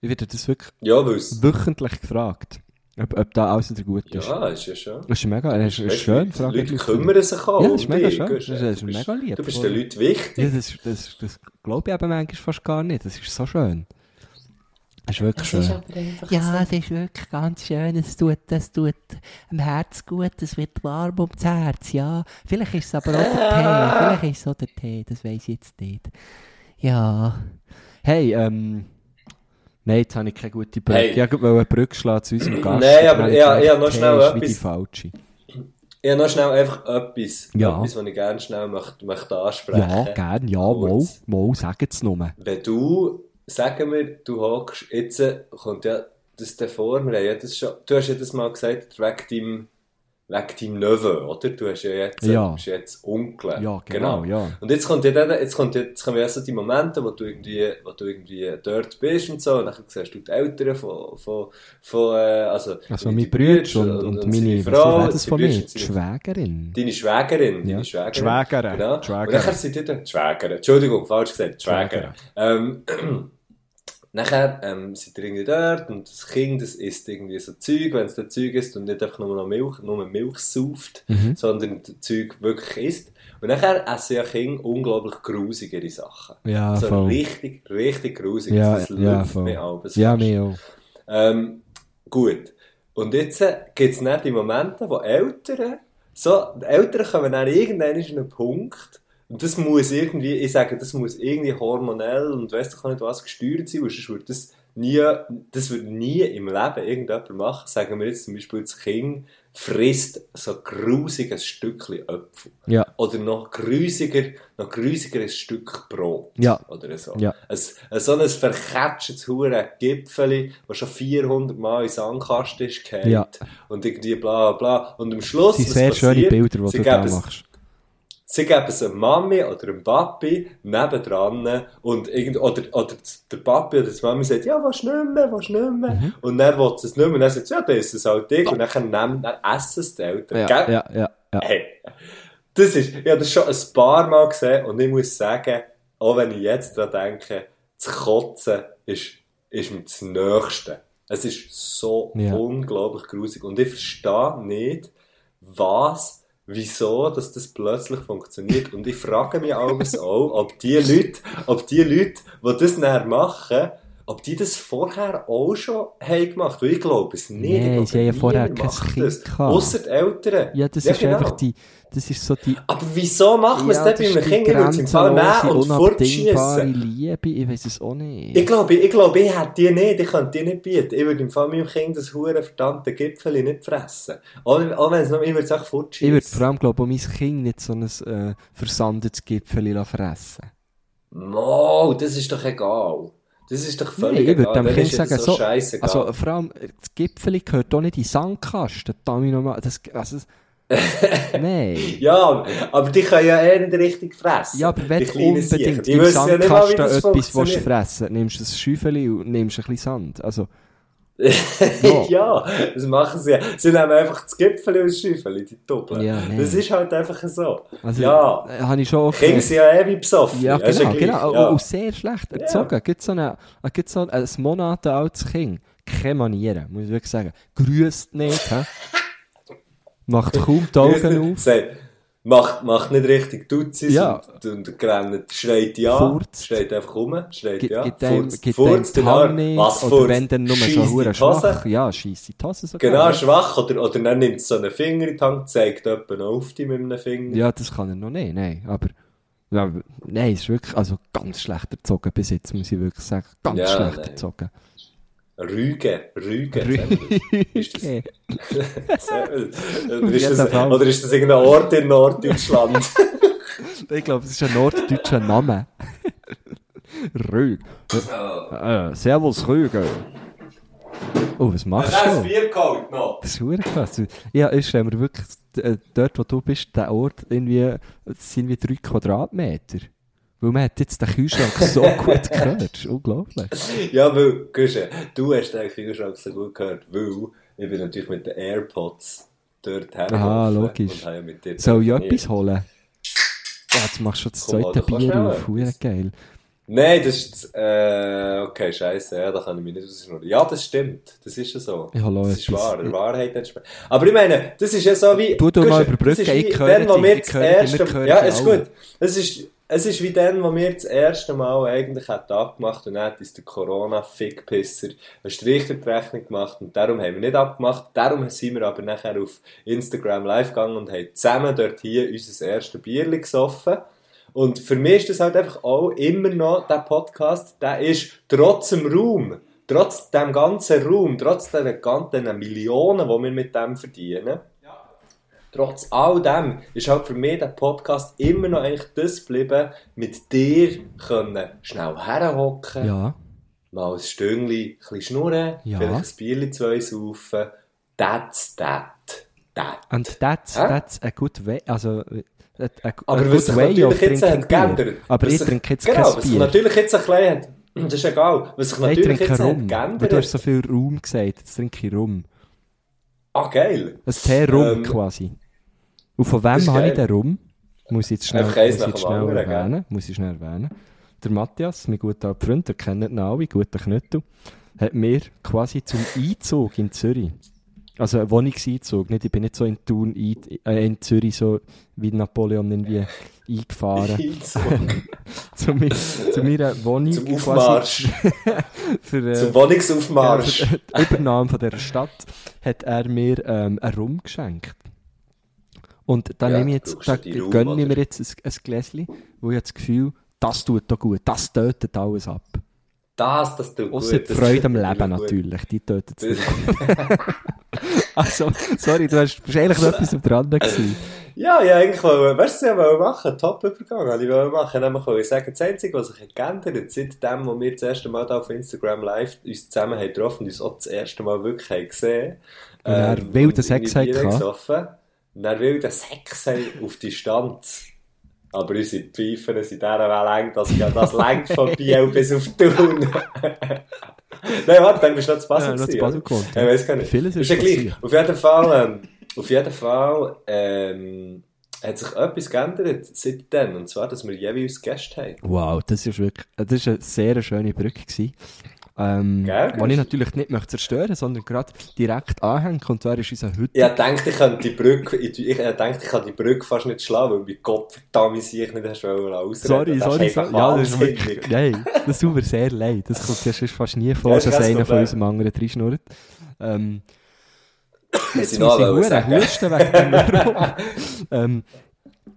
Ich werde das wirklich Ja, wöchentlich gefragt, ob, ob da alles wieder gut ist. Ja, ist ja schon. Das ist mega, das ist Weißt schön. Die Leute kümmern sich auch Ja, um das ist mega schön. Das ist Du bist- mega lieb. Du bist den Leuten wichtig. Ja, das, das, das glaube ich eben manchmal fast gar nicht. Das ist so schön. Das ist wirklich schön. Ja, es ist wirklich ganz schön. Es tut, es tut dem Herz gut. Es wird warm ums Herz, ja. Vielleicht ist es aber auch der Tee. Vielleicht ist es auch der Tee. Das weiß ich jetzt nicht. Ja. Hey, ähm... Nein, jetzt habe ich keine gute Brücke. Hey. Ich wollte eine Brücke schlagen zu unserem Gast. Nein, aber ich- habe ich habe noch schnell ist wie etwas. die falsche. Ich habe noch schnell einfach etwas, Ja. etwas, was ich gerne schnell möchte, möchte ansprechen Ja, gern. Ja, mal. Mal, sagen es nur. Wenn du, sagen wir, du hockst, jetzt äh, kommt ja das da vor, wir haben ja das schon, du hast ja das mal gesagt, wegen deinem, wegen deinem Neven, oder? Du hast ja jetzt, äh, Ja. bist jetzt Onkel. Ja, genau, ja. Und jetzt kommt ja dann, jetzt kommt jetzt kommen ja so die Momente, wo du irgendwie, wo du irgendwie dort bist und so, und dann siehst du die Eltern von, von, von, äh, also, Also deine mein Bruder Brüder und, und, seine meine, Frau, was das von mir? und Die Schwägerin. Deine Schwägerin, Ja. deine Schwägerin. Schwägerin, Genau. Schwägerin. Und dann sind die dann, Schwägerin, Entschuldigung, falsch gesagt, Schwägerin. Schwägerin. Ähm, Nachher ähm, sind irgendwie dort und das Kind das isst irgendwie so Zeug, wenn es das Zeug isst und nicht einfach nur noch Milch, nur Milch sauft, Mhm. sondern das Zeug wirklich isst. Und nachher essen ja Kinder unglaublich grusigere Sachen. Ja, so voll. richtig, richtig grusig. Ja, das ja, läuft voll. mir abends Ja, mir auch. Ähm, gut. Und jetzt äh, gibt es dann die Momente, wo Eltern, so, die Eltern kommen dann irgendwann an einen Punkt, und das muss irgendwie, ich sage, das muss irgendwie hormonell und weiss doch nicht was gesteuert sein, weil sonst würde das nie, das würde nie im Leben irgendjemand machen. Sagen wir jetzt zum Beispiel, das Kind frisst so ein grusiges Stückchen Äpfel. Ja. Oder noch grusiger, noch grusiger ein Stück Brot. Ja. Oder so. Ja. Ein, ein, so ein verketschtes hure Gipfeli, das schon 400 Mal in Sandkasten ist gefallen. Ja. Und irgendwie bla bla. Und am Schluss, Das sind sehr schöne passiert? Bilder, die du da machst. Sie geben es einer Mami oder einem Papi nebendran und irgend, oder, oder der Papi oder die Mami sagt, ja, was nicht mehr, was nicht mehr. Mhm. Und dann will sie es nicht mehr. Und dann sagt sie, ja, dann ist es halt dick. Und dann, nehmen, dann essen es die Eltern. Ja, Gell? ja, ja, ja. Hey, das ist, ich habe das schon ein paar Mal gesehen und ich muss sagen, auch wenn ich jetzt daran denke, das Kotzen ist, ist mir das Nächste. Es ist so Ja. unglaublich grusig und ich verstehe nicht, was, wieso, dass das plötzlich funktioniert. Und ich frage mich auch, ob die Leute, ob die Leute, die das näher machen, ob die das vorher auch schon haben gemacht, weil ich glaube es nicht. Nee, ich sie haben vorher kein Kind gehabt. Ausser die Eltern. Ja, das Ja, ist genau. einfach die, das ist so die, Aber wieso machen wir es ja, das bei einem Kind? Ich würde es im Fall nehmen und fortschießen. Liebe, ich weiß es auch nicht. Ich glaube, ich, glaube, ich hätte die nicht, ich könnte die nicht bieten. Ich würde im Fall meinem Kind das hure verdammte Gipfel nicht fressen. Auch, auch wenn es noch, ich würde es auch Ich fortschießen. würde vor allem, glaube ich, mein Kind nicht so ein äh, versandetes Gipfel fressen Mo, das ist doch egal. Das ist doch Nein, völlig ich würde egal. dem Kind sagen, so, scheissegal. also vor allem, das Gipfel gehört auch nicht in Sandkasten, damit nochmal, das, also, nein. ja, aber die können ja eh nicht richtig fressen. Ja, aber wenn die du unbedingt Die im wissen ja nicht Sandkasten etwas willst fressen nimmst du ein Schäufeli und nimmst ein bisschen Sand. Also, ja, das machen sie ja. Sie nehmen einfach das Gipfel und das Schäufeli, die Doppel. Ja, nee. Das ist halt einfach so. also ja, äh, habe ich schon auch Kinder sind ja eh wie besoffen. Ja, ist genau, gleich, genau. Ja. Und, sehr schlecht erzogen. Gibt so eine, äh, gibt so ein Monate altes Kind. Keine Manieren, muss ich wirklich sagen. Grüßt nicht, hä? Macht kaum die Augen auf. Macht, macht nicht richtig Tutsis Ja. und, und rennt, schreit ja, Furzt. schreit einfach rum, schreit Gibt ja, gibt furzt, gibt furzt die Hand Arm. Was Oder furzt? wenn dann nur so hure die schwach. Ja, scheiss in die Hose sogar. Genau, schwach. Oder, oder dann nimmt so einen Finger in die Hand, zeigt jemanden auf dich mit einem Finger. Ja, das kann er noch nicht, nein. Aber, ja, nein, ist wirklich, also ganz schlecht erzogen bis jetzt, muss ich wirklich sagen. Ganz Ja, schlecht nein. erzogen. Rüge, Rüge. Ist das- ist das, oder ist das irgendein Ort in Norddeutschland? Ich glaube, das ist ein norddeutscher Name. Rüg. Äh, servus, Rüge. Oh, was machst du? Bier geholt noch. Das ist krass. Ja, ich stelle mir wirklich äh, dort, wo du bist, der Ort irgendwie, das sind wie drei Quadratmeter. Weil man hat jetzt den Kühlschrank so gut gehört. Das unglaublich. Ja, weil, Guschen, du hast den Kühlschrank so gut gehört, weil ich bin natürlich mit den AirPods dort hergelaufen. Aha, logisch. Und habe ja mit dir Soll ich etwas holen? Ja, jetzt machst du schon das Komm, zweite du Bier auf. Verdammt geil. Nein, das ist, äh, okay, scheiße, ja, da kann ich mich nicht ausschnurren. Ja, das stimmt, das ist ja so. Ich Das ist etwas. wahr, der Wahrheit entspricht. Aber ich meine, das ist ja so wie... Tu du mal überbrücken, das ich höre dann, wo wir das erste, Ja, ist gut. Es ist, es ist wie dann, wo wir das erste Mal eigentlich hat abgemacht und dann hat uns der Corona-Fickpisser einen Strich durch die Rechnung gemacht und darum haben wir nicht abgemacht. Darum sind wir aber nachher auf Instagram live gegangen und haben zusammen dort hier unser erstes Bierchen gesoffen. Und für mich ist das halt einfach auch immer noch, der Podcast, der ist trotz dem Raum, trotz dem ganzen Raum, trotz den ganzen Millionen, die wir mit dem verdienen, trotz all dem ist halt für mich der Podcast immer noch eigentlich das geblieben, mit dir können schnell herhocken, Ja. mal ein Stündchen, ein schnurren, Ja. vielleicht ein Bierchen zwei saufen, that's that, that. And that's, Hä? that's a good way, also, a, a, a Aber good was sich natürlich jetzt hat geändert. Aber ich trinke jetzt genau, kein was Bier. natürlich jetzt ein bisschen hat, das ist egal, was sich ich natürlich trinke jetzt Rum. Geändert. Du hast so viel Rum gesagt, jetzt trinke ich Rum. Ah, geil. Ein Tee-Rum Ähm, quasi. Und von wem habe ich den Rum? Muss ich jetzt schnell, muss jetzt schnell anderen, gell? erwähnen. Muss ich schnell erwähnen. der Matthias, mein guter alter Freund, der kennt ihn alle, guter Knöttel, hat mir quasi zum Einzug in Zürich, also ein Wohnungseinzug, nicht, ich bin nicht so in Thun, ein, äh, in Zürich so wie Napoleon irgendwie eingefahren, zu, mi- zu meiner Wohnung Zum Aufmarsch. für, äh, Zum ja, Wohnungsaufmarsch. für die Übernahme von dieser Stadt hat er mir ähm, einen Rum geschenkt. Und da Ja, nehme ich jetzt, da gönne ich mir jetzt ein, ein Gläschen, wo ich das Gefühl, das tut doch gut, das tötet alles ab. Das, das tut Außer gut. die das Freude am Leben natürlich, die tötet es. Also, sorry, du hast eigentlich noch etwas am dran gewesen. Ja, ja, eigentlich wollte, weißt du, was ich wollte machen? Top-Übergang wollte ich wollte machen. Nämlich wollte ich sagen, das Einzige, was sich geändert hat, seitdem, wo wir das erste Mal da auf Instagram live uns zusammen haben getroffen und uns auch das erste Mal wirklich haben gesehen Und er ähm, wilden und Sex hat gehabt. Gesoffen. Und er wilden Sex auf Distanz. Aber unsere Pfeifen sind dieser Welle dass ja das längt von Biel bis auf Thun. Nein, warte, dann bist du noch zu Basel Ja, noch zu Basel gekommen. Ich weiß gar nicht. Vieles ist ist ja gleich. Auf jeden Fall, ähm, auf jeden Fall ähm, hat sich etwas geändert seitdem. Und zwar, dass wir jeweils Gäste haben. Wow, das ist wirklich, das ist eine sehr schöne Brücke gewesen. Ähm, Gell, die ich natürlich nicht möchte zerstören, sondern gerade direkt anhängen. Und zwar ist unser heute Ich dachte, ich könnte die Brücke, ich, ich dachte, ich kann die Brücke fast nicht schlagen, weil mein Gott verdammt sich nicht hast wollen. Sorry, sorry, sorry. Ja, das ist wirklich, nein, das tut mir sehr leid. Das kommt ja fast nie vor, Ja, dass einer von unserem anderen reinschnurrt. Ähm, Was jetzt ich muss noch ich wollte hure sagen. husten wegen dem Warum. ähm,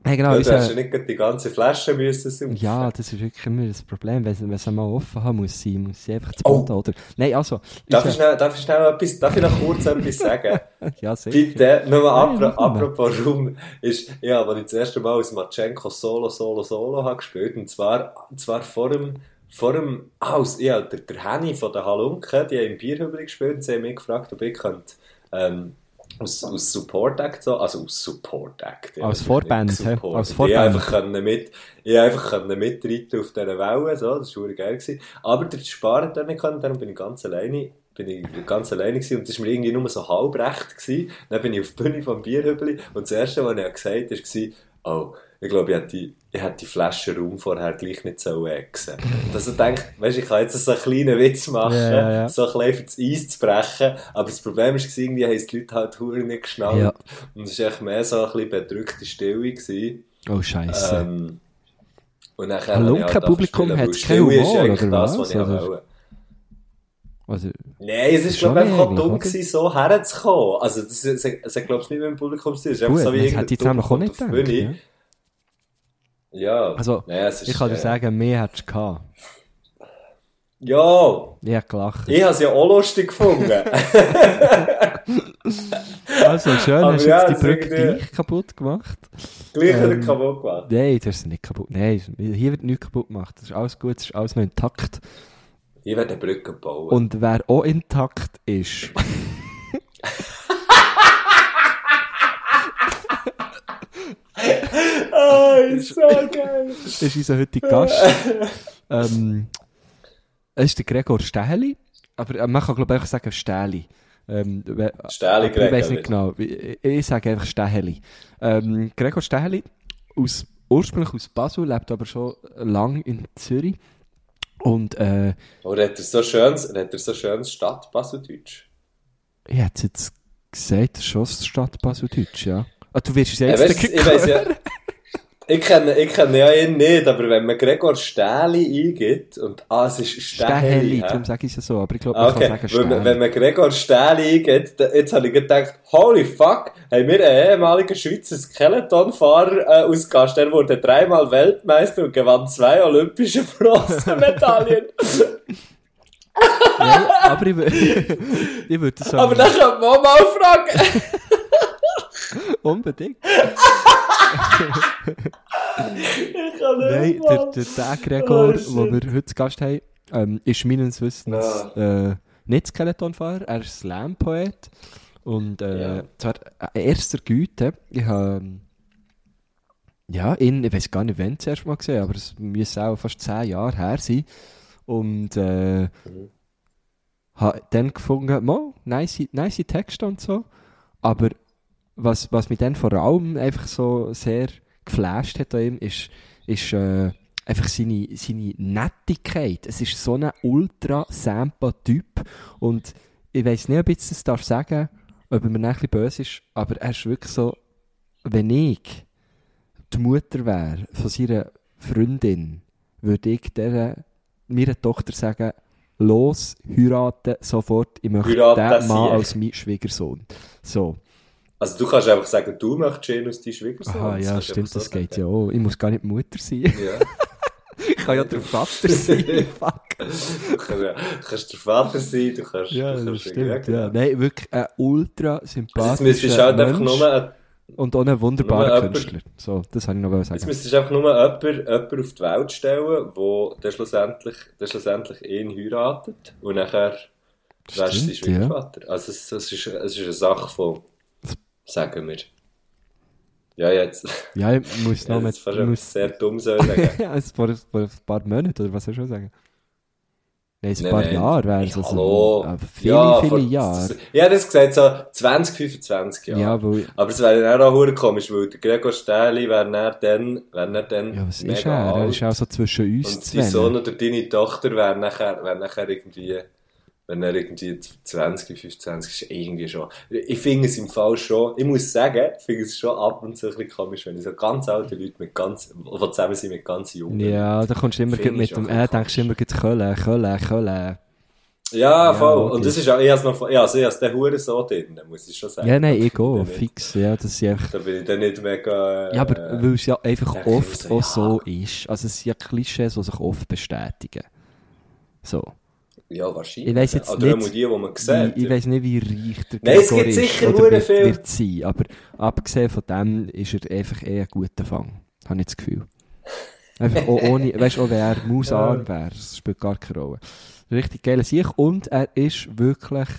hey, genau, Ja, du hast ja nicht die ganze Flasche müssen saufen. ja, das ist wirklich immer das Problem, wenn, es einmal offen haben muss sein, muss sie einfach zu Oh. Boden, oder? Nein, also, Darf ich, schnell, darf, ich schnell etwas, darf ich noch kurz etwas sagen? ja, sicher. Bitte, nur Ja, apro mal. apropos Rum, ist, ja, als ich das erste Mal aus Matschenko Solo, Solo, Solo habe gespielt, und zwar, zwar vor dem, vor dem, ah, aus, ja, der, der Henny von der Halunke, die haben im Bierhübel gespielt, und sie haben mich gefragt, ob ich könnte, ähm, aus, aus Support Act so, also aus Support Act. ja, Als Vorband? Support. Als Ich Vorband. einfach können mit, ich einfach können mitreiten auf dieser Welle, so, das war geil gewesen. Aber der Sparen dann nicht können, darum bin ich ganz alleine, bin ich ganz alleine gewesen, und das war mir irgendwie nur so halb recht gewesen. Dann bin ich auf die Bühne vom Bierhübeli, und das erste, was ich gesagt habe, war, oh, ich glaube, ich hätte die, ich hätte die Flasche Raum vorher gleich nicht so exen. Und also denke, weißt, ich kann jetzt so einen kleinen Witz machen, Ja, ja, ja. so ein bisschen das Eis zu brechen, aber das Problem war, irgendwie haben es die Leute halt verdammt nicht geschnallt. Ja. Und es war echt mehr so ein bisschen bedrückte Stille. Gewesen. Oh, Scheiße. Ähm, und nachher ich halt angefangen hat weil Stille ist Humor, eigentlich oder das, was? was ich Oder- wollte. Also, Nein, es ist, Schon glaube ich, einfach dumm oder? gewesen, so herzukommen. Also, das, es, es hat, glaube ich, nicht mit dem Publikum zu tun. Es ist einfach so wie das irgendein hätte ich jetzt auch Dumm nicht gedacht. Ja. Ja. Also, es ist, ich kann dir äh, sagen, mehr hättest du gehabt. Ja, Ich habe gelacht. ich habe es ja auch lustig gefunden. Also, schön, Aber hast du ja, jetzt die Brücke gleich kaputt gemacht. Gleich Ähm, kaputt gemacht. Nein, das ist nicht kaputt. Nein, hier wird nichts kaputt gemacht. Das ist alles gut, das ist alles noch intakt. Ich werde eine Brücke bauen. Und wer auch intakt ist, Ah, ist so geil. ist unser heutiger Gast. ähm, es ist der Gregor Stähli. Aber äh, man kann, glaube ich, einfach sagen Stähli. Ähm, Stähli aber Ich Gregor. weiß nicht genau. Ich, ich sage einfach Stähli. Ähm, Gregor Stähli, aus, ursprünglich aus Basel, lebt aber schon lang in Zürich. Und äh, Oder hat er so schönes, hat er so schönes Stadt-Baseldeutsch? ich hätte es jetzt gesagt, schon Stadt Baseldeutsch, ja. Ah, du wirst es Ja, jetzt weißt, ich weiss ja, ich kenne, ich kenne ja ihn nicht, aber wenn man Gregor Stähli eingibt, und, ah, es ist Stähli, Stähli, darum sage ich es so. Aber ich glaube, man Okay, kann sagen wenn, man- Stähli. wenn man Gregor Stähli eingibt, jetzt habe ich gedacht, holy fuck, haben wir einen ehemaligen Schweizer Skeletonfahrer äh, aus Gast, der wurde dreimal Weltmeister und gewann zwei olympische Bronzemedaillen. Nein, aber ich, ich würde sagen, aber dann könnte man auch mal fragen. unbedingt. ich kann nicht Nein, der, der, der Gregor, den wir heute zu Gast haben, ähm, ist meines Wissens äh, nicht Skeletonfahrer, er ist Slam-Poet. Und äh, Ja. zwar äh, erster Güte. Ich habe ähm, ja, ihn, ich weiß gar nicht, wann zuerst mal gesehen, aber es müsste auch fast zehn Jahre her sein. Und äh, Mhm. habe dann gefunden, mo, nice, nice Texte und so. Aber was, was mich dann vor allem einfach so sehr geflasht hat an ihm, ist, ist äh, einfach seine, seine Nettigkeit. Es ist so ein ultra sampa Typ und ich weiß nicht, ob ich das darf sagen, ob er mir ein bisschen böse ist, aber er ist wirklich so, wenn ich die Mutter wäre von seiner Freundin, würde ich der, meiner Tochter sagen, los, heiraten, sofort, ich möchte Heiraten den Mann als mein Schwiegersohn. So. Also du kannst einfach sagen, du möchtest aus deinem Schwiegersohn. Das ja, stimmt, einfach so das geht ja auch. Ich muss gar nicht Mutter sein. Ja. ich kann ja der Vater sein. Fuck. Du kannst, ja, kannst der Vater sein, du kannst... Ja, du das kannst stimmt. Ja. Nein, wirklich ein ultra sympathischer jetzt müsstest du halt einfach Mensch nur... ein- und auch ein wunderbarer Künstler. So, das habe ich noch sagen. Jetzt müsstest du einfach nur jemanden, jemanden auf die Welt stellen, der dann schlussendlich, dann schlussendlich ihn heiratet und nachher wärst du sein Stimmt, ja. Schwiegervater. Also es, es, ist, es ist eine Sache von, sagen wir. Ja, jetzt, Ja, ich muss noch mit... etwas muss, sehr dumm sagen. ja, es vor, vor ein paar Monaten, oder was soll ich schon sagen? Nein, ein Nein, paar nein. Jahre wäre es. Also, hallo. viele, Ja, viele vor- Jahre. Ja, das gesagt so 20, 25 Jahre. Ja, weil... Aber es wäre dann auch komisch, weil der Gregor Stähli wäre dann, wäre dann, dann Ja, was ist mega er? Er alt. ist auch so zwischen uns Und dein zwei. Sohn oder deine Tochter wäre nachher, wäre nachher irgendwie, wenn er irgendwie 20, 25 ist, irgendwie schon. Ich finde es im Fall schon, ich muss sagen, ich finde es schon ab und zu ein bisschen komisch, wenn ich so ganz alte Leute mit ganz, die zusammen sind mit ganz jungen. Ja, da kommst du immer mit dem... Äh, denkst du immer Köln, Köln, Köln. Ja, voll. logisch. und das ist auch, ich habe noch, ja, also ich habe den Hure so drin, muss ich schon sagen. Ja, nein, ich gehe, fix. Ja, das ist einfach... Da bin ich dann nicht mega, äh, Ja, aber weil es ja einfach ich oft so, ja. so ist. Also es sind ja Klischees, die sich oft bestätigen. So. Ja, wahrscheinlich. Ich weiss jetzt Oder nicht, die, die man sieht. ich weiß nicht, wie reich der Nein, es gibt sicher hure wird, viel. wird sein. Aber abgesehen von dem ist er einfach eher ein guter Fang. Habe ich das Gefühl. Einfach auch ohne, weißt du, auch wenn er mausarm wäre, das spielt gar keine Rolle. Richtig geiler Sieg und er ist wirklich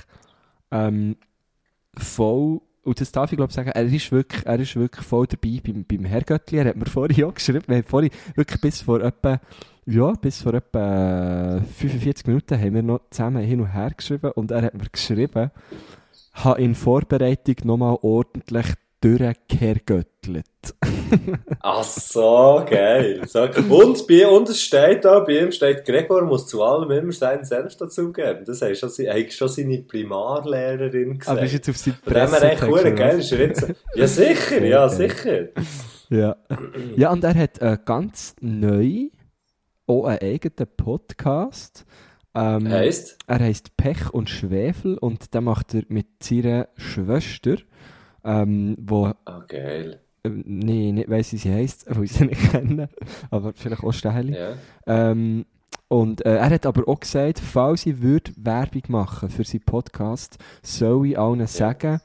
ähm, voll, und das darf ich glaube sagen, er ist wirklich, er ist wirklich voll dabei beim, beim Herrgöttli. Er hat mir vorhin auch geschrieben, wir haben vorhin wirklich bis vor etwa, ja, bis vor etwa äh, 45 Minuten haben wir noch zusammen hin und her geschrieben und er hat mir geschrieben, habe in Vorbereitung nochmal ordentlich durchhergöttelt. Ach so, geil. So. Und, bei, und es steht da, bei ihm steht, Gregor muss zu allem immer seinen Senf dazugeben. Das hat schon, hat schon seine Primarlehrerin gesagt. Aber ist jetzt auf seine Von dem her echt Pressetext, hure oder geil. was? Ist jetzt, ja, sicher, ja, sicher. Ja. ja, und er hat äh, ganz neu auch einen eigenen Podcast. Ähm, Heisst? Er heißt Pech und Schwefel und den macht er mit seiner Schwester, ähm, wo, Ah, geil. äh, nee, nicht weiss, wie sie heisst, weil ich sie nicht kenne, aber vielleicht auch Stähli. Ja. Ähm, und äh, er hat aber auch gesagt, falls ich würde Werbung machen für seinen Podcast, soll ich allen sagen,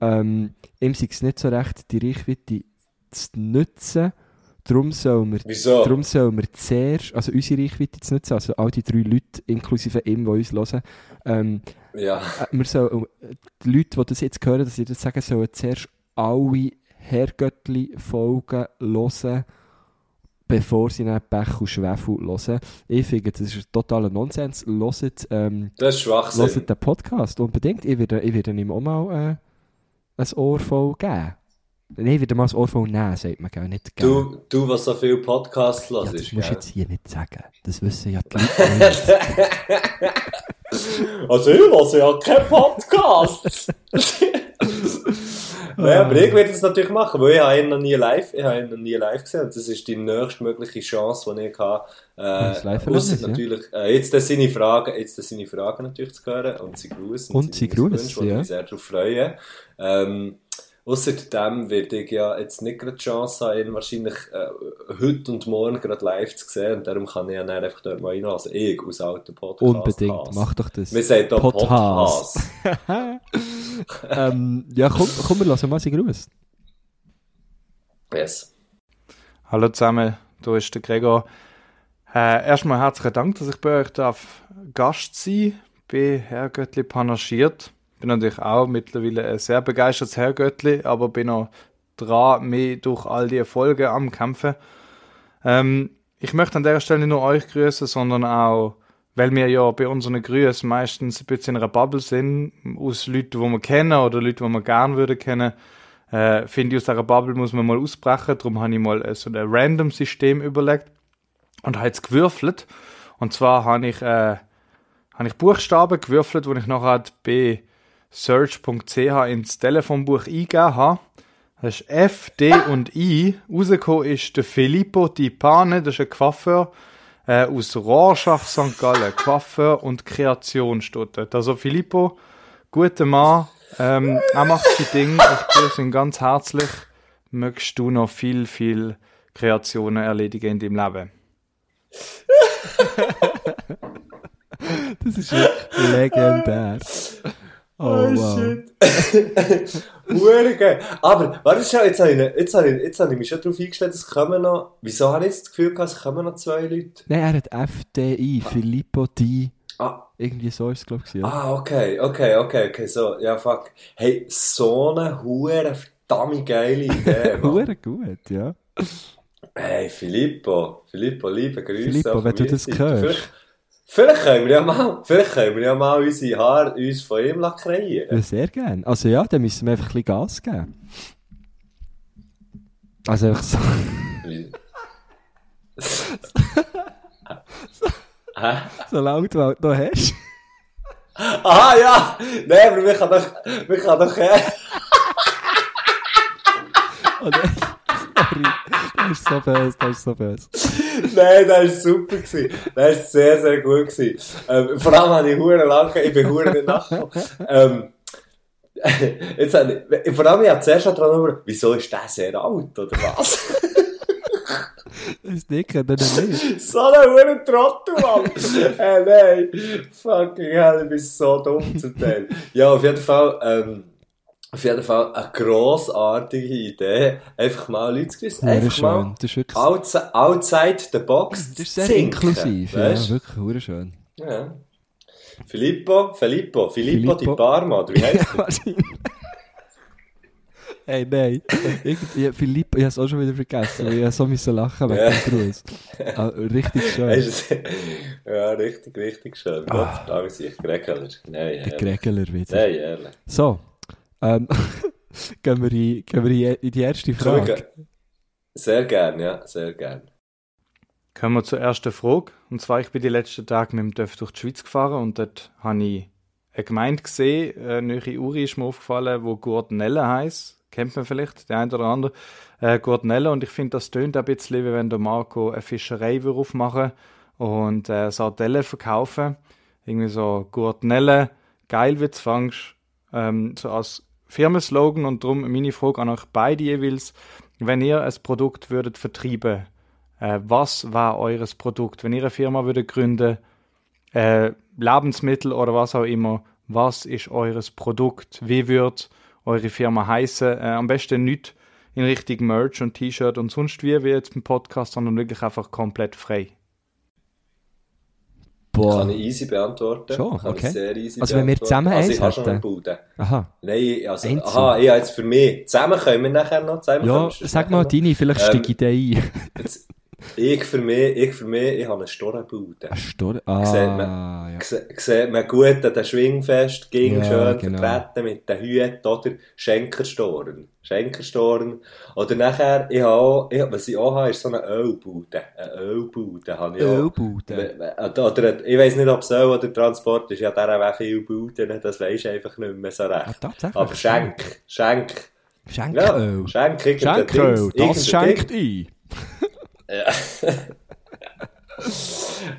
ähm, ihm sei es nicht so recht, die Reichweite zu nutzen. Darum soll wir, Wieso? darum soll wir zuerst, also unsere Reichweite zu nutzen, also all die drei Leute, inklusive ihm, die uns hören, ähm, Ja. äh, wir sollen, äh, die Leute, die das jetzt hören, dass sie das sagen, sollen zuerst alle Herrgöttli-Folgen hören, bevor sie dann Pech und Schwefel hören. Ich finde, das ist totaler Nonsens. Hört, ähm, Das ist Schwachsinn. hört den Podcast unbedingt. Ich werde, ich werde ihm auch mal äh, ein Ohr voll geben. Nein, werde mal ein Ohr voll nehmen, sagt man, gell? nicht geben. Du, du, was so viel Podcasts ja, hörst, das musst du gell? jetzt hier nicht sagen. Das wissen ja die Leute nicht. Also ich höre ja keinen Podcast. Naja, aber ich werde es natürlich machen, weil ich habe ihn noch nie live, ich habe ihn noch nie live gesehen. Und das ist die nächstmögliche Chance, die ich habe. Das Äh, Live-Erlebnis, ausser ja. natürlich, äh, jetzt das seine Fragen, jetzt das seine Fragen natürlich zu hören und sie grüßen. Und sie grüßen, wo ich ja. mich sehr darauf freue. Ähm, Außerdem werde ich ja jetzt nicht gerade die Chance haben, ihn wahrscheinlich äh, heute und morgen gerade live zu sehen. Und darum kann ich ja dann einfach dort mal reinlassen. Ich aus alten Podcast. Unbedingt, mach doch das. Wir sagen da Podcast. Ähm, ja, komm, komm, wir lassen mal sie grüßen. Yes. Hallo zusammen, da ist der Gregor. Äh, erstmal herzlichen Dank, dass ich bei euch darf Gast sein bei Herr Göttli panaschiert. Bin natürlich auch mittlerweile ein sehr begeistertes Herr Göttli, aber bin noch dran, mich durch all die Erfolge am Kämpfen. Ähm, ich möchte an der Stelle nicht nur euch grüßen, sondern auch, weil wir ja bei unseren Grüßen meistens ein bisschen in einer Bubble sind, aus Leuten, die wir kennen oder Leuten, die wir gerne würden kennen, äh, finde ich, aus dieser Bubble muss man mal ausbrechen. Darum habe ich mal so ein Random-System überlegt. und habe jetzt gewürfelt. Und zwar habe ich, äh, habe ich Buchstaben gewürfelt, die ich nachher bei search.ch ins Telefonbuch eingegeben habe. Das ist F, D und I. Rausgekommen ist der Filippo Di Pane, das ist ein Coiffeur äh, aus Rorschach, St. Gallen. Coiffeur und Kreation steht dort. Also Filippo, guter Mann, ähm, er macht sein Ding. Ich grüße ihn ganz herzlich. Möchtest du noch viel, viel Kreationen erledigen in deinem Leben? Das ist legendär. Oh, wow. shit. Hure geil. Aber, warte schon, jetzt habe ich, jetzt habe ich, jetzt habe ich mich schon darauf eingestellt, es kommen noch, wieso habe ich jetzt das Gefühl gehabt, es kommen noch zwei Leute? Nein, er hat FDI, Filippo Di. Ah, Irgendwie so ist es, glaube ich. Ja. ah, okay, okay, okay, okay, so, ja, fuck. Hey, so eine hure verdammt geile Idee. Hure gut, ja. Hey, Filippo, Filippo, liebe Grüße. Filippo, wenn du das hörst. Vielleicht, können wir ja mal, vielleicht können wir ja mal unsere Haare uns von ihm kreieren. Ja, sehr gerne. Also ja, dann müssen wir einfach ein bisschen Gas geben. Also einfach so. Solange du halt noch hast. Ah ja! Nein, aber wir kann doch, wir kann doch, Oh nein. Sorry. Das ist so böse, das ist so böse. Nein, das war super. Gewesen. Das war sehr, sehr gut. Gewesen. Ähm, vor allem habe ich hure lachen, ich bin hure nicht nachgekommen. ähm, jetzt habe ich, vor allem, ich habe zuerst schon dran gedacht, wieso ist der sehr alt, oder was? Das ist nicht, dann nicht. so ein hure Trottel, Mann! äh, nein, fucking hell, ich bin so dumm zum Teil. Ja, auf jeden Fall, ähm, auf jeden Fall eine grossartige Idee. Einfach mal Leute zu grüßen. Einfach mal schön. Das ist wirklich outside, outside the box das ist sehr zinken, inklusiv. weisst? Ja, wirklich schön. Ja. Filippo, Filippo, Filippo, di Filippo. Parma, oder wie heißt der? Hey, nein. Irgendwie, Philipp, ich habe es auch schon wieder vergessen, weil ich so müssen lachen wegen Ja. dem Gruß. Ah, richtig schön. Ja, richtig, richtig schön. Gott verdammt, sich Gregeler. Nein, Der. Gregeler wieder. Nein, ehrlich. So, ähm, gehen, wir in, gehen wir in die erste Frage. ge- Sehr gern, ja, sehr gern. Kommen wir zur ersten Frage. Und zwar, ich bin die letzten Tage mit dem Dörf durch die Schweiz gefahren und dort habe ich eine Gemeinde gesehen, äh, nahe Uri ist mir aufgefallen, wo Gurtenelle heisst. Kennt man vielleicht, der eine oder andere. Äh, Gurtenelle und ich finde, das tönt ein bisschen, wie wenn der Marco eine Fischerei würde aufmachen und äh, Sardellen verkaufen. Irgendwie so Gurtenelle, geil wird's fangst. Ähm, so als Firmenslogan und darum meine Frage an euch beide jeweils, wenn ihr ein Produkt würdet vertrieben, äh, was war eures Produkt? Wenn ihr eine Firma würdet gründen, äh, Lebensmittel oder was auch immer, was ist eures Produkt? Wie wird eure Firma heißen? Äh, am besten nicht in Richtung Merch und T-Shirt und sonst wie, wie jetzt im Podcast, sondern wirklich einfach komplett frei. Kann Boah. ich easy beantworten. Schon, Kann okay. Sehr easy Also wenn wir zusammen also eins ich schon hätten? eine Bude. Aha. Nein, also, Einzeln. aha, ja, jetzt für mich. Zusammen können wir nachher noch. Zusammen Ja, sag nachher mal noch. deine, vielleicht Ähm, steige ich da ein. Jetzt, ich für mich, ich für mich, ich habe eine Storenbude. Eine Stor Sieht Ah, man- ja. Sieht man gut an den Schwingfest, ging Ja, schön genau. vertreten mit den Hüten oder Schenkerstoren. Schenkerstoren. Oder nachher, ich habe auch, ich, was ich auch habe, ist so eine Ölbude. Eine Ölbude habe ich auch. Ölbude. Oder, ich weiss nicht, ob es Öl oder Transport ist. Ja, der auch viele Buden, das weisst du einfach nicht mehr so Ah, recht. tatsächlich. Aber Schenk, Schenk. Ja, Schenköl. Schenk, irgendein Schenköl, das schenkt ein.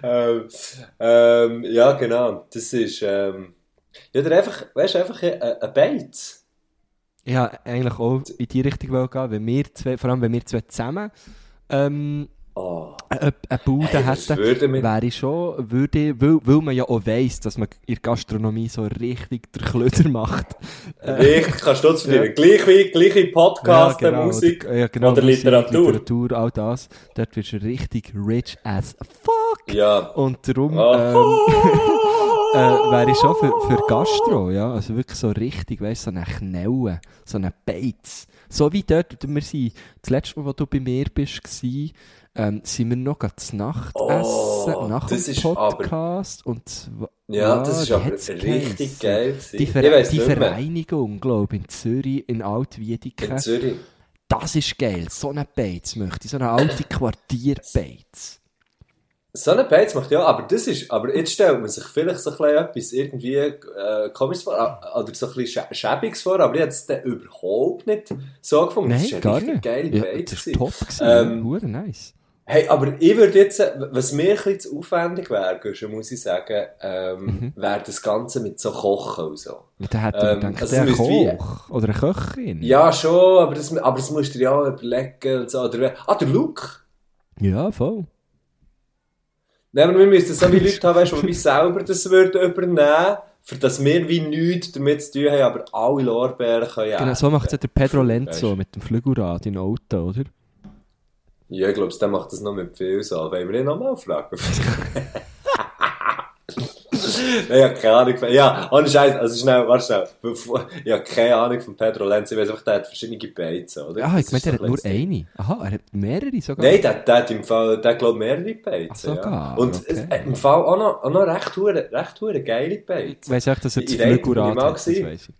Ähm, ähm, ja, genau. Das ist, ähm, ja, oder einfach, weißt du, einfach ein, ein. Ich wollte eigentlich auch in die Richtung gehen, wenn wir zwei, vor allem wenn wir zwei zusammen ähm, Oh, eine, eine Bude hey, mir, wäre ich schon, würde, weil, weil man ja auch weiss, dass man in der Gastronomie so richtig der Klöder macht. richtig, kannst du das Ja. verdienen. Gleich wie, gleich wie Podcast, Ja, genau. Musik Ja, genau, oder Musik, Literatur. Literatur, all das. Dort wirst du richtig rich as fuck. Ja. Und darum Oh. ähm, äh, wäre ich schon für, für Gastro, ja. Also wirklich so richtig, weißt du, so eine Knelle, so eine Beiz. So wie dort, wir sind, das letzte Mal, wo du bei mir bist, gsi, ähm, sind wir noch gerade zu Nacht Oh, essen, nach das dem ist aber- Podcast. und zwar, Ja, das ist wie aber richtig geil. Die, Ich Ver die. Vereinigung, glaube ich, in Zürich, in Altwiedeken. In Zürich. Das ist geil. So eine Beiz möchte ich. So eine alte Quartierbeiz. So eine Beiz macht ja, aber das ist, aber jetzt stellt man sich vielleicht so ein bisschen etwas irgendwie äh, komisches vor, äh, oder so ein bisschen schäbiges vor, aber ich hätte es dann überhaupt nicht so gefunden. Nein, das ist eine gar richtig nicht. geile Ja, Beiz. das war top. Gewesen. Ähm, nice. Hey, aber ich würde jetzt, was mir ein bisschen zu aufwendig wäre, muss ich sagen, ähm, Mhm. wäre das Ganze mit so Kochen und so. Ja, dann hätte ähm, gedacht, also der es müsste wie- Koch oder eine Köchin. Ja, schon, aber das, aber das musst du dir ja auch überlegen und so. Oder, ah, der Luke. Ja, voll. Nein, aber wir müssen so wie Leute haben, weißt, die wie selber das würden übernehmen, für dass wir wie nichts damit zu tun haben, aber alle Lorbeeren können Genau, so macht es ja der Pedro Weißt Lenzo du? mit dem Flügelrad in Auto, oder? Ja, ich glaube, der macht das noch mit viel so. Wollen wir ihn nochmal fragen? Nein, ich habe keine Ahnung. von- Ja, ohne Scheiß, also schnell, warte schnell. Ich habe keine Ahnung von Pedro Lenz. Ich weiß einfach, der hat verschiedene Beizen, oder? Ah, ich meine, so hat nur eine. Aha, er hat mehrere sogar. Nein, der, der hat im Fall, der glaubt mehrere Beizen. ja. Und okay. es im Fall auch noch, auch noch recht, hure, recht hure geile Beizen. weiss echt, dass er Flügelrad mal hat. Das weiss ich.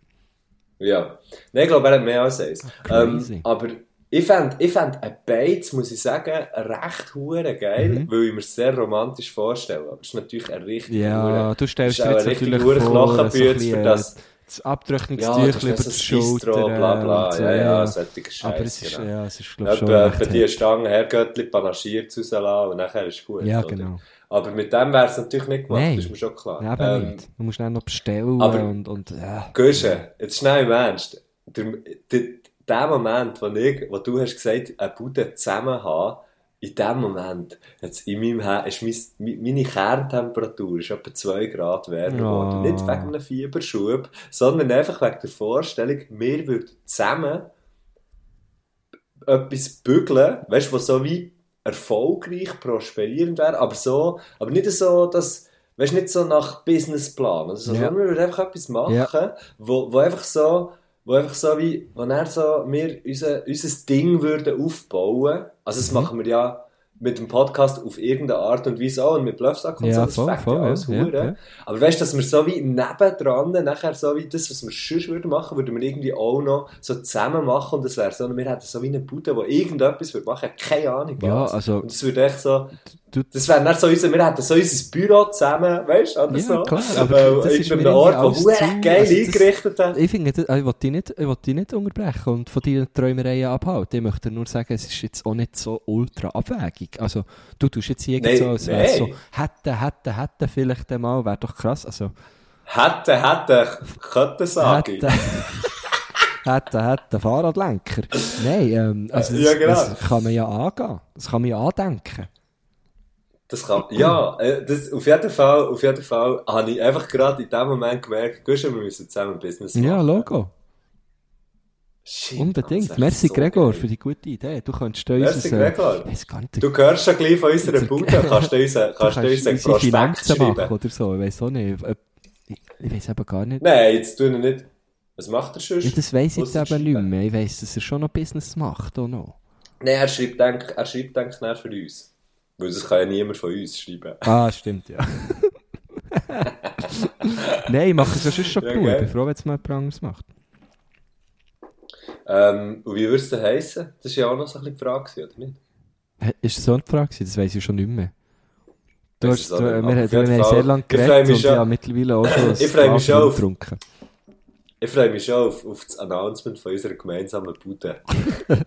Ja. Nein, ich glaube, er hat mehr als eins. crazy. Ähm, aber ich fände ich fänd ein Beiz, muss ich sagen, recht hure geil, Mhm. weil ich mir es sehr romantisch vorstelle. Aber es ist natürlich ein richtig Ja, hure- du stellst dir jetzt natürlich vor, so Knochenbütz bisschen, für das- das Ja, Abtrocknungstüchlein das über so Schulter. Bla bla. so, Ja, ja, solche Aber es Scheiße. ist, Genau. ja, es ist glaube ich schon Etwa recht etwa die hart. Stange Herrgöttli panaschiert rauslassen und nachher ist gut. Ja, oder? genau. Aber mit dem wäre es natürlich nicht gemacht, Nein. das ist mir schon klar. Ja, aber Ähm, nicht. Du musst dann noch bestellen aber- und, und ja. Guschen, jetzt schnell im Ernst. Der, der, der Moment, wo, ich, wo du hast gesagt, eine Bude zusammen haben, in dem Moment, jetzt in meinem Her ist mein, meine Kerntemperatur ist etwa 2 Grad wärmer Ja. geworden. Nicht wegen einem Fieberschub, sondern einfach wegen der Vorstellung, wir würden zusammen etwas bügeln, weißt du, was so wie erfolgreich, prosperierend wäre, aber so, aber nicht so, dass, weißt nicht so nach Businessplan, also, Ja. sondern wir würden einfach etwas machen, Ja. wo, wo einfach so, wo einfach so wie, wo dann so, wir unser, unser Ding würden aufbauen, also das Mhm. machen wir ja mit dem Podcast auf irgendeine Art und Weise auch und mit Bluffsack und Ja, so, das voll, fängt voll, ja alles ja, ja. Aber weißt du, dass wir so wie nebendran, nachher so wie das, was wir sonst würden machen, würden wir irgendwie auch noch so zusammen machen und das wäre so, wir hätten so wie eine Bude, wo irgendetwas würde machen, keine Ahnung was. Ja, also- und das würde echt so, Du- das wäre dann so unser, wir hätten so unser Büro zusammen, weißt du, oder Ja, so. klar, aber das ist mir Ort, wo geil also das- eingerichtet hat. Ich finde, das- ich will dich nicht, ich will dich nicht unterbrechen und von deinen Träumereien abhalten. Ich möchte nur sagen, es ist jetzt auch nicht so ultra abwägig. Also, du tust jetzt hier Nein, so, als es so, hätte, hätte, hätte vielleicht einmal, wäre doch krass. Also, Hätte, hätte, könnte sagen. hätte, hätte, hätte, Fahrradlenker. Nein, ähm, also, das, Ja, genau. das kann man ja angehen. Das kann man ja andenken. Das kann, ja, äh, das, auf jeden Fall, auf jeden Fall habe ich einfach gerade in dem Moment gemerkt, Guschen, wir müssen zusammen Business machen. Ja, Logo. Shit, Unbedingt. Merci, so Gregor, geil. für die gute Idee. Du könntest Merci, uns... Gregor. Ich weiß gar nicht, Du hörst schon gleich von unserer Bude, kannst du uns, kannst du uns einen unsere Prospekt Finanzen machen schreiben. oder so. Ich weiß auch nicht. Ich, ich weiß aber gar nicht. Nein, jetzt tun wir nicht. Was macht er sonst? Ja, das weiß ich jetzt eben nicht schreiben. mehr. Ich weiss, dass er schon noch Business macht. Auch noch. Nein, er schreibt, denk, er schreibt, denk schnell für uns. Weil das kann ja niemand von uns schreiben. Ah, stimmt, ja. Nein, ich mache es ja schon schon Ja. Ich bin froh, wenn es mal jemand anderes macht. Ähm, und wie würde es denn heissen? Das war ja auch noch so ein bisschen die Frage, oder nicht? Ist das so eine Frage? Das weiß ich schon nicht mehr. Du hast, du, wir, wir, jeden haben sehr lange geredet und habe mittlerweile auch schon Ich freu mich schon getrunken. Ich freue mich schon auf, auf das Announcement von unserer gemeinsamen Bude.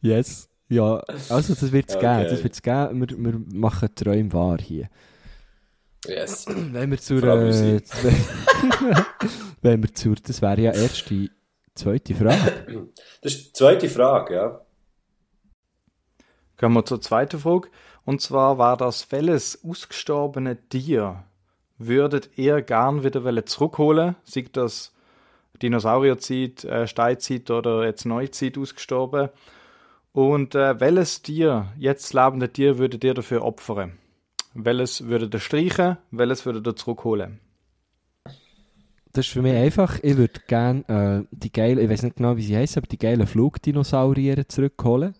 Yes. Ja, also das wird es Okay. geben. Das wird's geben. Wir, wir machen Träume wahr hier. Yes. Wenn wir zur, äh, wenn wir zur, das wäre ja erst die zweite Frage. Das ist die zweite Frage, ja. Kommen wir zur zweiten Frage. Und zwar war das, welches ausgestorbene Tier würdet ihr gern wieder zurückholen? Sieht das Dinosaurierzeit, äh, Steinzeit oder jetzt Neuzeit ausgestorben? Und äh, welches Tier, jetzt lebende Tier, würdet ihr dafür opfern? Welches würdet ihr streichen? Welches würdet ihr zurückholen? Das ist für mich einfach. Ich würde gerne äh, die geile, ich weiß nicht genau, wie sie heißen, aber die geilen Flugdinosaurier zurückholen.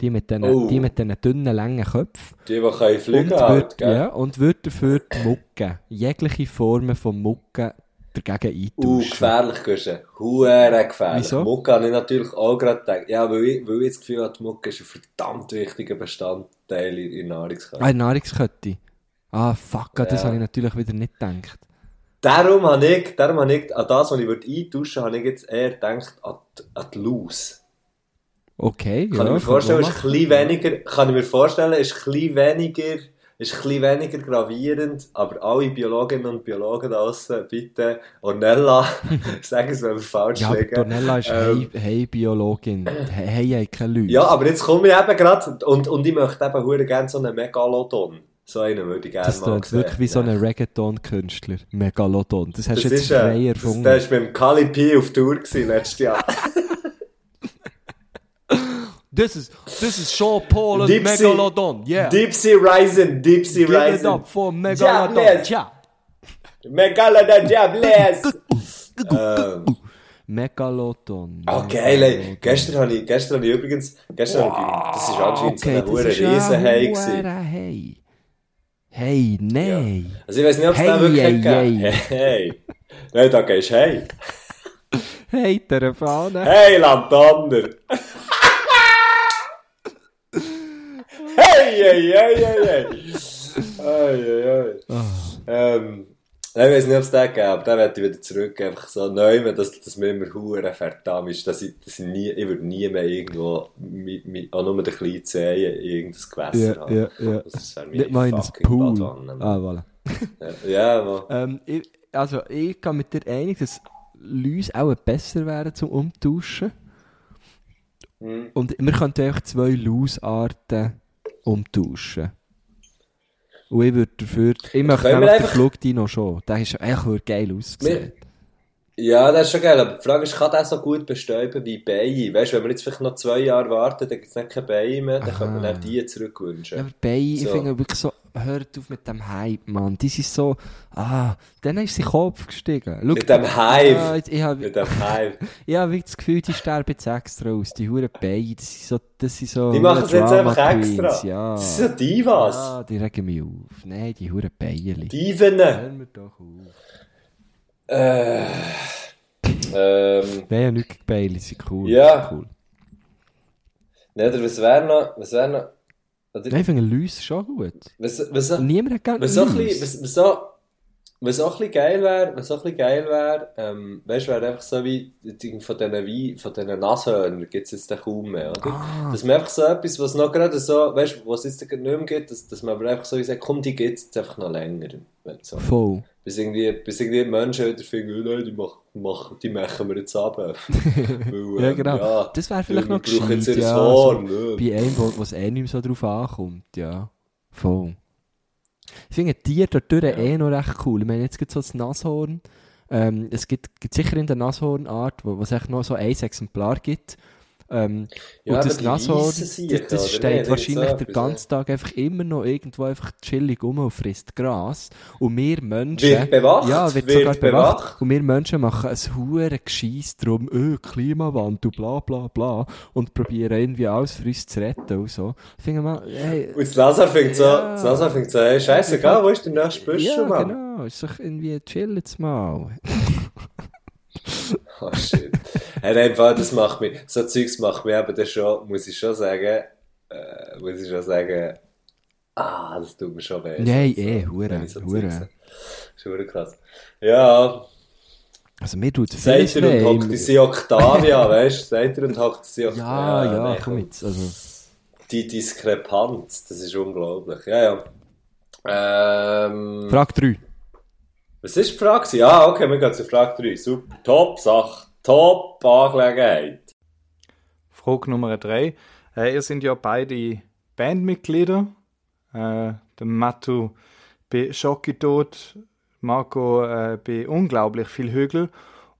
Die mit den, Oh. die mit den dünnen, langen Köpfen. Die, die können fliegen und halt, würde gell? ja, und würd dafür die Mucke, jegliche Formen von Mucke dagegen Uh, eintauschen. gefährlich, Guschen. Hure gefährlich. Wieso? Mucke habe ich natürlich auch gerade gedacht. Ja, weil ich, weil ich das Gefühl habe, Mucke ist ein verdammt wichtiger Bestandteil in der Nahrungskette. Ah, Nahrungskette. Ah, fuck, an das Ja. habe ich natürlich wieder nicht gedacht. Darum habe ich, darum habe ich, an das, was ich würde eintauschen habe ich jetzt eher gedacht, an die, an die Laus. Okay, Kann ja. ich mir vorstellen, ist ein weniger, kann ich mir vorstellen, ist ein weniger, ist ein bisschen weniger gravierend, aber alle Biologinnen und Biologen da draussen, bitte, Ornella, sagen es, wenn wir falsch Ja, liegen. Donella ist Ähm, hey, hey Biologin. Hey, hey, keine Leute. Ja, aber jetzt komme ich eben gerade, und, und ich möchte eben hure gerne so einen Megalodon. So einen würde ich gerne das mal sehen. wirklich wie so ein Reggaeton-Künstler. Megalodon. Das hast Das du jetzt frei das, erfunden. der ist mit dem Kali P auf Tour gewesen, letztes Jahr. This is, this is Sean Paul and Megalodon. Yeah. Deep Sea Rising, Deep Sea Give it Rising. up for Megalodon. Ja. Megalodon Jobless! ähm, Megalodon. oh, geil, ey. Gestern habe ich, gestern habe ich übrigens, gestern habe ich, das ist anscheinend Okay, so ja Riesenhai gewesen. Hey. Hey, nein. Also ich weiß nicht, ob es Hey, da wirklich hey, gegeben hey. Hey. Nein, da gehst du hey. Hey, der Fahne. Hey, Landander! Hey. Ah. Ähm, ich weiß nicht, ob es den gegeben aber dann werde ich wieder zurück, einfach so neu, dass, dass mir immer hure verdammt ist, dass ich, dass ich nie, ich würde nie mehr irgendwo, mit, mit, auch nur den kleinen Zehen in irgendein Gewässer Ja, haben. ja, ja. Das ist Nicht mal in ein fucking Pool. Badwanne. Ah, voilà. Ja, ja. Ähm, ich, also, ich kann mit dir einig, dass Läuse auch besser wären zum Umtauschen. Hm. Und wir könnten einfach zwei Lausarten umtauschen. Und ich würde dafür, ich möchte nämlich den Flugdino schon. Der ist echt geil ausgesehen. Ja, das ist schon geil, aber die Frage ist, kann der so gut bestäuben wie Beine? Weißt du, wenn wir jetzt vielleicht noch zwei Jahre warten, dann gibt es nicht keine Beine mehr, dann können wir dann die zurückwünschen. Ja, aber ich So. finde wirklich so, hört auf mit dem Hype, Mann. Die sind so, ah, dann ist sie Kopf gestiegen. Schau, Mit dem. Ja, jetzt- ich habe Mit dem Hive. ich hab wirklich das Gefühl, die sterben jetzt extra aus. Die huren Beine, das sind so, das sind so Die machen es jetzt einfach Queens, extra. Ja. Das sind so Divas. Ja, die regen mich auf. Nein, die huren Beine. Diven. Hör mir doch auf. Äh, ähm, Nein, ja, gegen Beine, sie sind cool. Ja. Cool. ne, oder was wäre noch, was wäre noch, oder, Nein, ich finde Läuse schon gut. was, was, niemand hat gerne was Läuse. bisschen, was, was so, was auch ein bisschen geil wäre, was auch ein geil wäre, ähm, weißt du, wäre einfach so wie, von diesen Wein, von diesen Nashörnern gibt es jetzt kaum mehr, oder? Ah, Dass man einfach so etwas, was noch gerade so, weißt du, was es jetzt nicht mehr gibt, dass, dass man aber einfach so sagt, komm, die gibt es einfach noch länger. So. voll. Bis irgendwie, bis irgendwie Menschen wieder finden, oh nein, die, mach, mach, die machen wir jetzt ab. Weil, Ja, ähm, genau. Ja, Das wäre vielleicht noch jetzt gescheit, ja. Horn. so ne? bei einem, wo es eh nicht mehr so drauf ankommt, ja. Voll. Ich finde Tiere dort durch eh noch recht cool. Ich meine, jetzt gibt es so das Nashorn. Ähm, es gibt, gibt sicher in der Nashornart, wo wo es echt noch so ein Exemplar gibt. Ähm, Ja, und das Nashorn, das, das oder steht nicht? wahrscheinlich den ganzen Tag einfach immer noch irgendwo einfach chillig rum und frisst Gras. Und wir Menschen... Wird bewacht, Ja, wird, wird sogar bewacht. bewacht. Und wir Menschen machen ein hure Gescheiss drum, öh, Klimawandel, bla bla bla. Und probieren irgendwie alles für uns zu retten und so. Ich finde mal, hey, Und das Nazar fängt so, Ja. das Nazar fängt so, hey, scheißegal, wo ist der nächste Büschel, ja, Mann? genau, ist doch irgendwie chill jetzt mal. Oh shit. hey, nein, das macht mich, so Zeugs macht mich aber das schon, muss ich schon sagen, äh, muss ich schon sagen, ah, das tut mir schon weh. Nein, so, eh, hure, so hure. Ist hure krass. Ja, Also mir tut vieles seid ihr und weh. hockt sie Octavia, weißt du? Seid ihr und hockt sie Ja, Octavia. ja, nein, komm jetzt. Also, Die Diskrepanz, das ist unglaublich. Ja, ja. Ähm, Frage 3. was ist die Frage? Ah, okay, wir gehen zu Frage 3. Super, top Sache, top Angelegenheit. Frage Nummer drei. Äh, ihr sind ja beide Bandmitglieder. Äh, der Matu bei Schocki-Tod, Marco äh, bei unglaublich viel Hügel.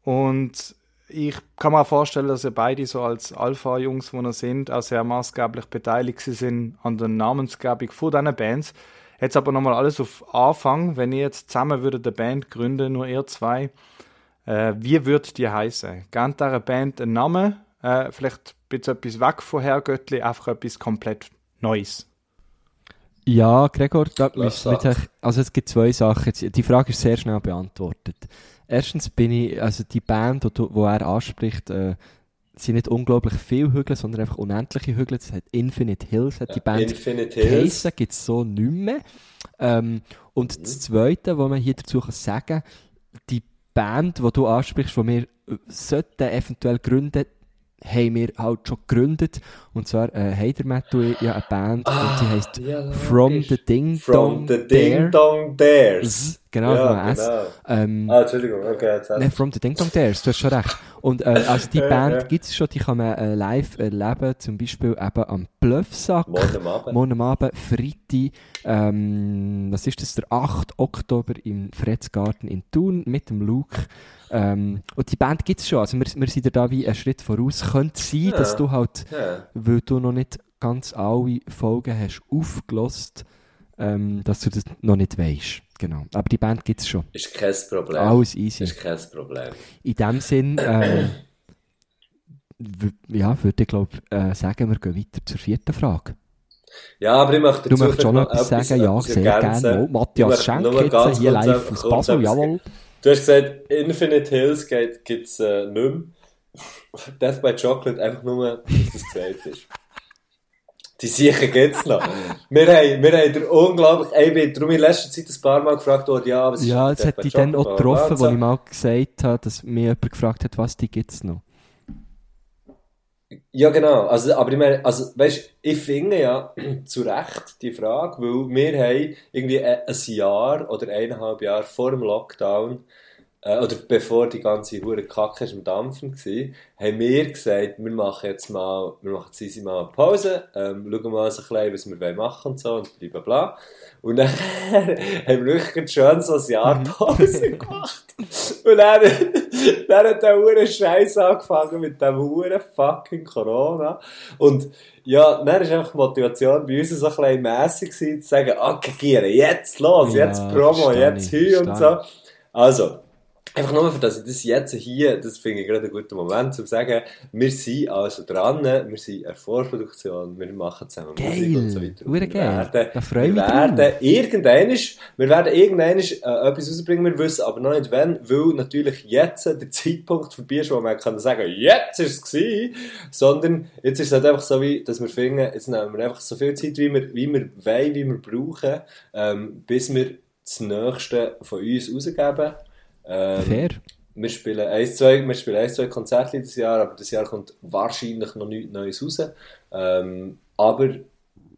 Und ich kann mir vorstellen, dass ihr beide so als Alpha-Jungs, wo ihr sind, auch sehr maßgeblich beteiligt sind an der Namensgebung von diesen Bands. Jetzt aber nochmal alles auf Anfang. Wenn ihr jetzt zusammen würdet eine Band gründen, nur ihr zwei, äh, wie würdet die heißen? Gebt dieser Band einen Namen? Äh, vielleicht ein bisschen etwas weg von Herrgöttli, einfach etwas komplett Neues. Ja, Gregor, da jetzt, also es gibt zwei Sachen. Jetzt- Die Frage ist sehr schnell beantwortet. Erstens bin ich, also die Band, die, wo er anspricht, äh, sind nicht unglaublich viele Hügel, sondern einfach unendliche Hügel. Das hat Infinite Hills, hat die Band Infinite Hills. gibt es so nicht mehr. Ähm, und Mhm. das Zweite, was man hier dazu kann sagen die Band, die du ansprichst, die wir äh, sollten eventuell gründen, haben wir halt schon gegründet. Und zwar äh, Heider Metal, ja, eine Band, und die heisst ja, From the Ding From Dong the Ding. Dong Dares. Genau, ja, S. genau. Ähm, Ah, Entschuldigung, okay, jetzt Nein, From the Ding Dong Dares, du hast schon recht. Und äh, also die Band ja. gibt es schon, die kann man äh, live erleben, zum Beispiel eben am Bluffsack. Morgen Abend. Morgen Abend, Freitag, ähm, was ist das, der 8. Oktober im Fredsgarten in Thun mit dem Luke. Ähm, und die Band gibt es schon, also wir, wir sind ja da wie einen Schritt voraus. Könnte sein, Ja. dass du halt, Ja. weil du noch nicht ganz alle Folgen hast aufgelost, ähm, dass du das noch nicht weißt. Genau. Aber die Band gibt es schon. Ist kein Problem. Alles easy. Ist kein Problem. In dem Sinn, w- ja, würde ich glaube äh, sagen, wir gehen weiter zur vierten Frage. Ja, aber ich möchte Du möchtest schon etwas sagen? Ja, etwas sehr ergänzen. gerne. Oh, Matthias Schenk jetzt ganz hier live etwas- aus Basel, etwas- jawohl. Du hast gesagt, Infinite Hills gibt es äh, nicht mehr. Death by Chocolate einfach nur, dass das gesagt ist. Die Sicher gibt's noch. Wir haben, wir haben unglaublich, ey, ich bin darum in letzter Zeit ein paar Mal gefragt worden, ja, was ist Ja, Death hat ich dann auch getroffen, wo ich mal gesagt habe, dass mich jemand gefragt hat, was die gibt es noch. Ja, genau. Also, aber ich meine, also, weißt, ich finde ja zu Recht die Frage, weil wir haben irgendwie ein ein Jahr oder eineinhalb Jahre vor dem Lockdown, äh, oder bevor die ganze hure Kacke ist am Dampfen war, haben wir gesagt, wir machen jetzt mal, wir machen jetzt easy mal eine Pause, ähm, schauen mal so ein bisschen, was wir machen wollen und so und bla bla bla. Und dann haben wir wirklich schön so ein Jahr Pause gemacht. Und dann, dann hat der hure Scheiß angefangen mit dem hure fucking Corona. Und ja, dann ist einfach die Motivation bei uns so ein bisschen mässig gewesen, zu sagen, okay, jetzt los, jetzt Promo, jetzt hier und so. Also, einfach nur für das ich das jetzt hier, das finde ich gerade einen guten Moment, um zu sagen, wir sind also dran, wir sind in der Vorproduktion, wir machen zusammen Musik und so Geil, weiter. Und wir geil. werden- Da freue wir werden irgendwann, wir werden irgendwann äh, etwas rausbringen, wir wissen aber noch nicht wann, weil natürlich jetzt der Zeitpunkt vorbei ist, wo man kann sagen, jetzt ist es gewesen, sondern jetzt ist es halt einfach so wie, dass wir finden, jetzt nehmen wir einfach so viel Zeit, wie wir, wie wir wollen, wie wir brauchen, ähm, bis wir das Nächste von uns rausgeben. Ähm, Fair. wir spielen ein, zwei, wir spielen ein, zwei Konzerte dieses Jahr, aber das Jahr kommt wahrscheinlich noch nichts Neues raus. Ähm, aber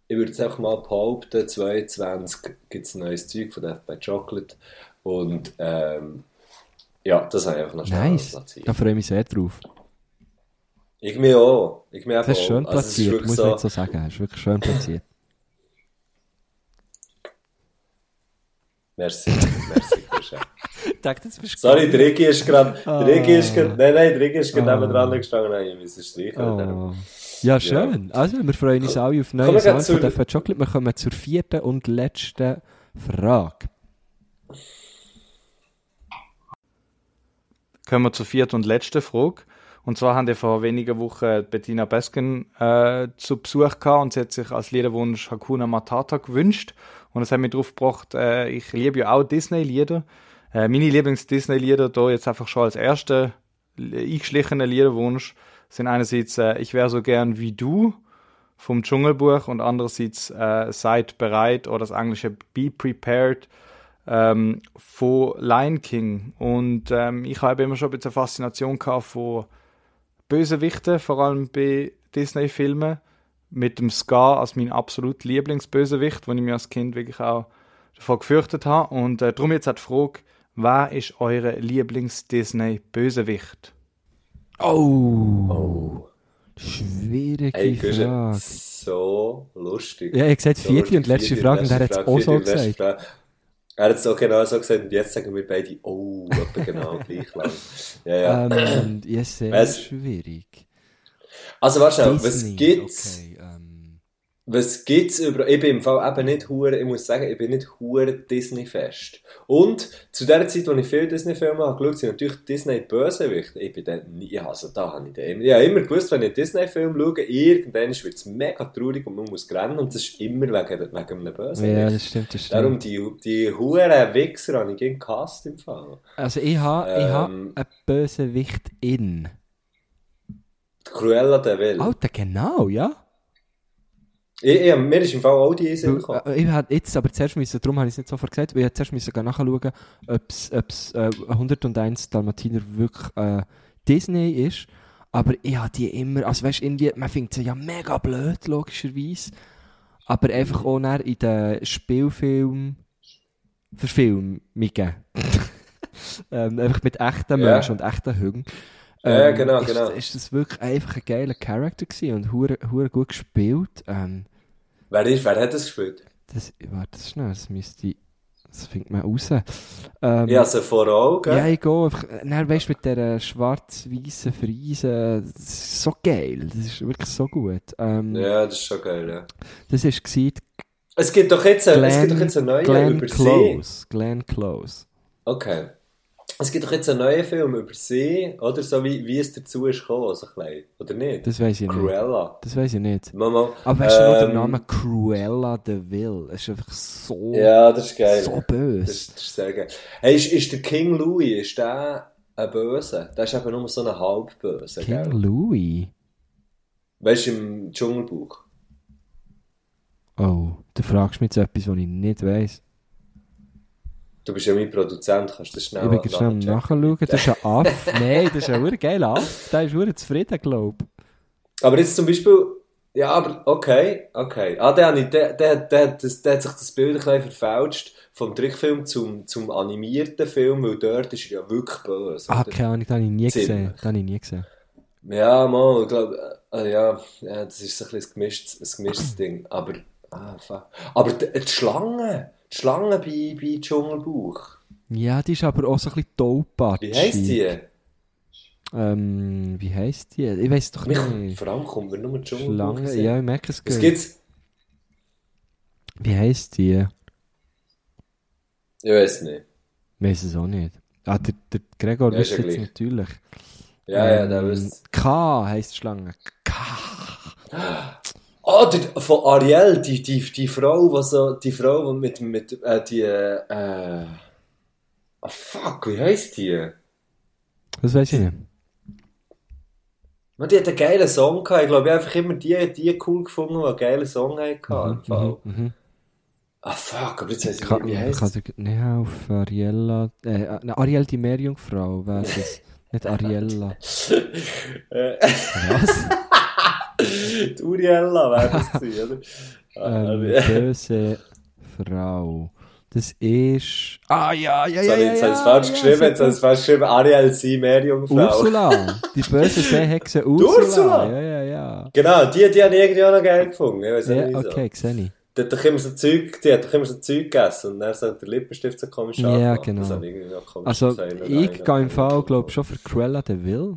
ich würde jetzt einfach mal behaupten, 22 gibt es neues Zeug von Death by Chocolate. Und ähm, ja, das habe ich einfach noch schnell Nice. platziert. Da freue ich mich sehr drauf. Ich mich auch. Ich mich Das ist schön Also, es platziert, wirklich muss so- man jetzt so sagen. Das ist wirklich schön platziert. Merci, merci, dachte, bist Sorry, der Rigi ist gerade, der Rigi ist Ah. gerade, nein, nein, der Rigi ist gerade Ah. neben dran gestanden, nein, ich muss es streichen. Oh. Ja, schön. Also, wir freuen uns alle auf Kommen neue Sachen von Chocolate. Wir kommen zur vierten und letzten Frage. Kommen wir zur vierten und letzten Frage. Und zwar haben wir vor wenigen Wochen Bettina Besken äh, zu Besuch gehabt und sie hat sich als Liederwunsch Hakuna Matata gewünscht. Und das hat mich darauf gebracht, äh, ich liebe ja auch Disney-Lieder. Äh, meine Lieblings-Disney-Lieder, da jetzt einfach schon als erster eingeschlichener Liederwunsch, sind einerseits äh, Ich wäre so gern wie du vom Dschungelbuch und andererseits äh, Seid bereit oder das englische Be Prepared ähm, von Lion King. Und ähm, ich habe immer schon ein bisschen Faszination gehabt von Bösewichten, vor allem bei Disney-Filmen, mit dem Scar als mein absolut Lieblingsbösewicht, wo ich mir als Kind wirklich auch davor gefürchtet habe. Und äh, darum jetzt auch die Frage, wer ist eure Lieblings-Disney-Bösewicht? Oh. Oh. Schwierige Ey, Frage. so lustig. Ja, ich gesagt, So vierte und letzte vierte Frage und er hat es auch so gesagt. Frage. Er hat es auch genau so gesagt und jetzt sagen wir beide, oh, etwa genau gleich lang. Ja, ja. Ähm, und ja, sehr Was? schwierig. also warte was gibt's? Okay, Was gibt's über, ich bin im Fall eben nicht hure, ich muss sagen, ich bin nicht hure Disney-fest. Und zu der Zeit, als ich viele Disney-Filme habe geschaut, sind natürlich Disney Bösewicht. Ich bin dann nie, also da habe ich dann immer, ich habe immer gewusst, wenn ich einen Disney-Film schaue, irgendwann wird es mega traurig und man muss rennen und das ist immer wegen, wegen einem Bösewicht. Ja, das stimmt, das stimmt. Darum die, die huren Wichser habe ich gegen Cast im Fall. Also ich habe ich ha Ähm. einen Bösewicht in. Cruella de Vil. Alter, genau, ja. Ich, ich, mir ist im Fall auch die Sinn gekommen. Äh, Ich hätte jetzt aber zuerst müssen, darum habe ich es nicht sofort gesagt, weil ich zuerst müssen nachschauen, ob es äh, 101 Dalmatiner wirklich äh, Disney ist. Aber ich habe die immer, also weißt du, irgendwie, man findet sie ja mega blöd, logischerweise. Aber einfach auch in den Spielfilm Verfilmungen. ähm, einfach mit echten Ja. Menschen und echten. Ja, Ähm, genau, ist, genau. Ist das wirklich einfach ein geiler Charakter gewesen und hure, hure gut gespielt. Ähm, Wer, ist, wer hat das gespielt? das, warte schnell, das müsste, das findet man raus. Ähm, habe sie vor Augen. ja, ich gehe einfach, dann weißt du, mit dieser schwarz-weißen Friese, das ist so geil, das ist wirklich so gut. Ähm, Ja, das ist schon geil, ja. Das war gewesen, Es gibt doch jetzt, eine- es gibt doch Glenn, jetzt eine neue Glenn über. Close. Glenn Close. Okay. Es gibt doch jetzt einen neuen Film über sie, oder? So wie, wie es dazu ist gekommen, so klein. Oder nicht? Das weiß ich nicht. Cruella. Das weiß ich nicht. Mama. Aber weißt du noch den Ähm, Namen Cruella de Vil? Es ist einfach so, Ja, das ist geil. so Das böse. ist, das ist sehr geil. Hey, ist, ist der King Louis, ist der ein Böse? Der ist eben nur so ein Halbböse, King gell? Louis. Weißt du, im Dschungelbuch? Oh, du fragst mich jetzt etwas, was ich nicht weiss. Du bist ja mein Produzent, kannst du das schnell ich bin gerade schnell nachschauen. Das ist ein Aff. Nein, das ist ein geiler Aff. Der ist ur zufrieden, glaube ich. Aber jetzt zum Beispiel, ja, aber okay, okay. Ah, der, der, der, der, hat das, der hat sich das Bild ein bisschen verfälscht vom Trickfilm zum, zum animierten Film, weil dort ist er ja wirklich böse. Ah, keine Ahnung, das habe ich nie gesehen. Das habe ich nie gesehen. Ja, mal, ich glaube, äh, ja, ja, das ist ein, bisschen ein gemischtes, ein gemischtes Ding. Aber, ah, fuck. Aber die, die Schlange, die Schlange bei, bei Dschungelbuch, Ja, die ist aber auch so ein bisschen taubpatschig. wie heisst die? Ähm, wie heisst die? Ich weiß doch Mich, nicht. vor allem kommt mir nur Dschungelbuch. Schlange, Sinn. ja, ich merke es Was gibt's? Wie heisst die? Ich weiß nicht. Ich weiß es auch nicht. Ah, der, der Gregor Ja, wisst jetzt natürlich. Ja, ja, Ähm, der wüsste K heisst Schlange. K. Ah, der, von Ariel, die, die, die Frau, die so, die Frau, mit, mit, äh, die, äh, ah, fuck, wie heisst die? Das weiß ich nicht. Man, die hat einen geilen Song gehabt. Ich glaube, ich habe einfach immer die, die cool gefunden, die einen geilen Song hatten. im Fall. Mhm, mhm. Ah, fuck, aber jetzt weiss ich nicht, wie heisst dir nicht helfen. Ariella. Äh, äh, Ariel die Meerjungfrau wäre das. nicht Ariella. Äh, Was? die Uriella wäre das gewesen, oder? Ähm, böse Frau. Das ist. Ah, ja, ja, Jetzt ja. habe ich ja, jetzt ja, habe ich es falsch ja, geschrieben, jetzt habe ich es falsch geschrieben. Ariel, sie, Meerjungfrau. Ursula. Die böse Seehexe Ursula. Ursula? Ja, ja, ja. Genau, die, die habe ich irgendwie auch noch geil gefunden. Ich weiß Ja, nicht okay, sehe ich. Die hat doch immer so Zeug, die hat doch immer so Zeug gegessen und dann sagt der Lippenstift so komisch Ja, genau. Also, ich gehe im Fall, glaube ich, schon für Cruella de Vil.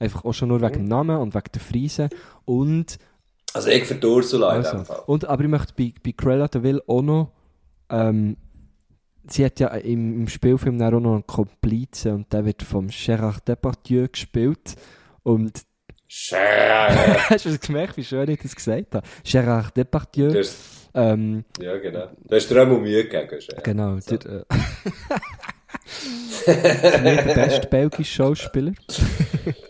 Einfach auch schon nur wegen dem Namen und wegen der Friese. Und, Also ich für die Ursula in also, dem Fall. und aber ich möchte bei, bei Cruella de Vil auch noch, ähm, sie hat ja im, im Spielfilm dann auch noch einen Komplizen und der wird vom Gérard Depardieu gespielt. Und Scheiße. hast du gemerkt, wie schön ich das gesagt habe? Gérard Depardieu. Du hast- Ähm, Ja, genau. Du hast dir auch mal Mühe gegeben. Genau. Der, äh, ist nicht der beste belgische Schauspieler.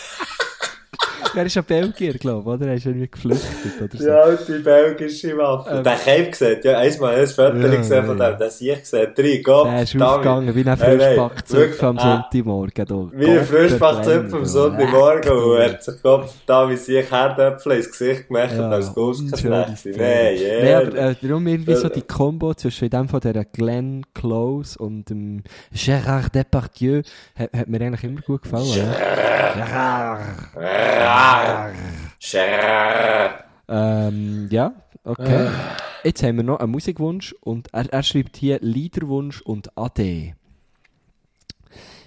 er ist ein Belgier, glaube ich, oder? Er ist irgendwie geflüchtet oder so. Ja, die belgische Waffe. Ähm, den Cape gesehen, ja, einmal ein Foto Ja, gesehen von ja, dem, das ich gesehen, drei, Gott, Der ist aufgegangen wie ein Hey, nein, Frischbackzöpf am ah. Sonntagmorgen. du. Wie ein verdammt, am. Sonntagmorgen und er hat sich Gott da wie sich Herdöpfel ins Gesicht gemacht Ja, und als Ghost unschöne Nein, Szene. Nein, Nee, aber äh, darum irgendwie so Äh, die Kombo zwischen dem von der Glenn Close und dem Gérard Depardieu hat, hat mir eigentlich immer gut gefallen. Ja, Gérard. Scherr. Ähm, ja okay. Jetzt haben wir noch einen Musikwunsch und er, er schreibt hier Liederwunsch und AD.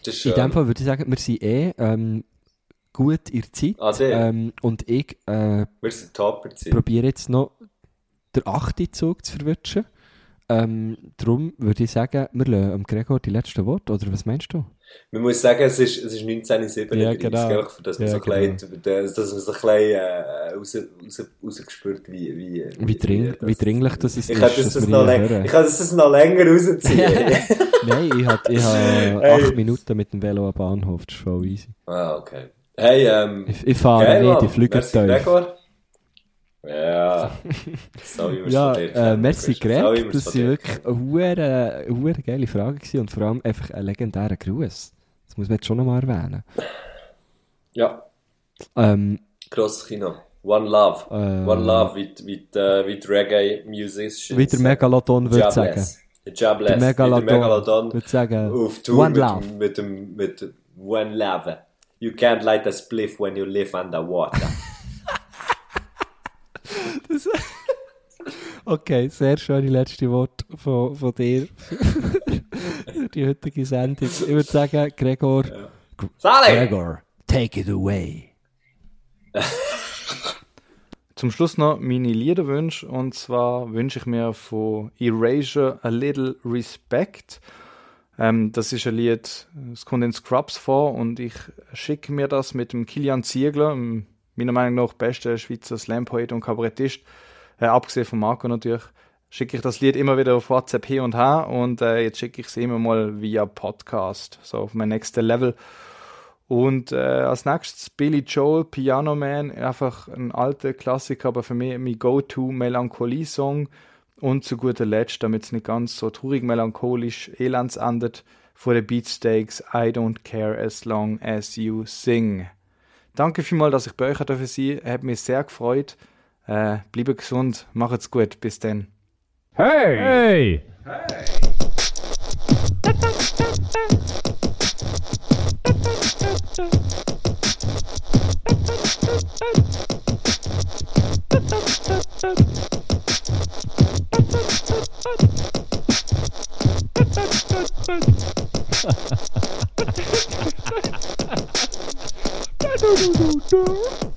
Das ist In dem Fall würde ich sagen, wir sind eh ähm, gut in der Zeit. Der? ähm, und ich äh, Wir sind Topper-Zeit. probiere jetzt noch den achten Zug zu verwischen. Ähm, darum würde ich sagen, wir lassen Gregor die letzten Worte, oder was meinst du? Man muss sagen, es ist, es ist 1937, Ja, genau. gell, dass man Ja, so ein bisschen, dass man so ein bisschen äh, raus, raus, rausgespürt, wie, wie, Wie, dring, wie dringlich das ist, ich kann das, das noch hören. ich kann das noch länger rausziehen. Nein, ich habe ich hab Hey. acht Minuten mit dem Velo am Bahnhof, das ist voll easy. ah, okay. Hey, ähm, Ich, ich fahre nicht, ich fliege tief. Ja, äh, merci Greg, das dir wirklich eine hure- hure geile Frage gewesen und vor allem einfach ein legendärer Gruß. Das muss man jetzt schon nochmal erwähnen. Ja, Ähm, grosses Kino. One Love. Äh, One Love, die- wie, die, äh, wie die Reggae-Musicians. wie der Megalodon würde sagen. Jobless. Der Megalodon, der Megalodon würde sagen, auf Tour One mit, Love. mit mit dem One Love. You can't light a spliff when you live underwater. Okay, sehr schöne letzte Worte von, von dir für die heutige Sendung. Ich würde sagen, Gregor, Sally! Gregor, take it away. Zum Schluss noch meine Liederwünsche und zwar wünsche ich mir von Erasure A Little Respect. Ähm, das ist ein Lied, es kommt in Scrubs vor und ich schicke mir das mit dem Kilian Ziegler, dem meiner Meinung nach bester Schweizer Slam-Poet und Kabarettist, äh, abgesehen von Marco natürlich, schicke ich das Lied immer wieder auf WhatsApp hin und her und äh, jetzt schicke ich es immer mal via Podcast, so auf mein nächstes Level. Und äh, als nächstes Billy Joel, Piano Man, einfach ein alter Klassiker, aber für mich mein Go-To-Melancholie-Song. Und zu guter Letzt, damit es nicht ganz so traurig, melancholisch, elends endet, von den Beatsteaks I Don't Care As Long As You Sing. Danke vielmals, dass ich bei euch sein durfte. Hat mich sehr gefreut. Äh, bleibe gesund, macht's gut, bis dann. Hey! Du, du, du, du.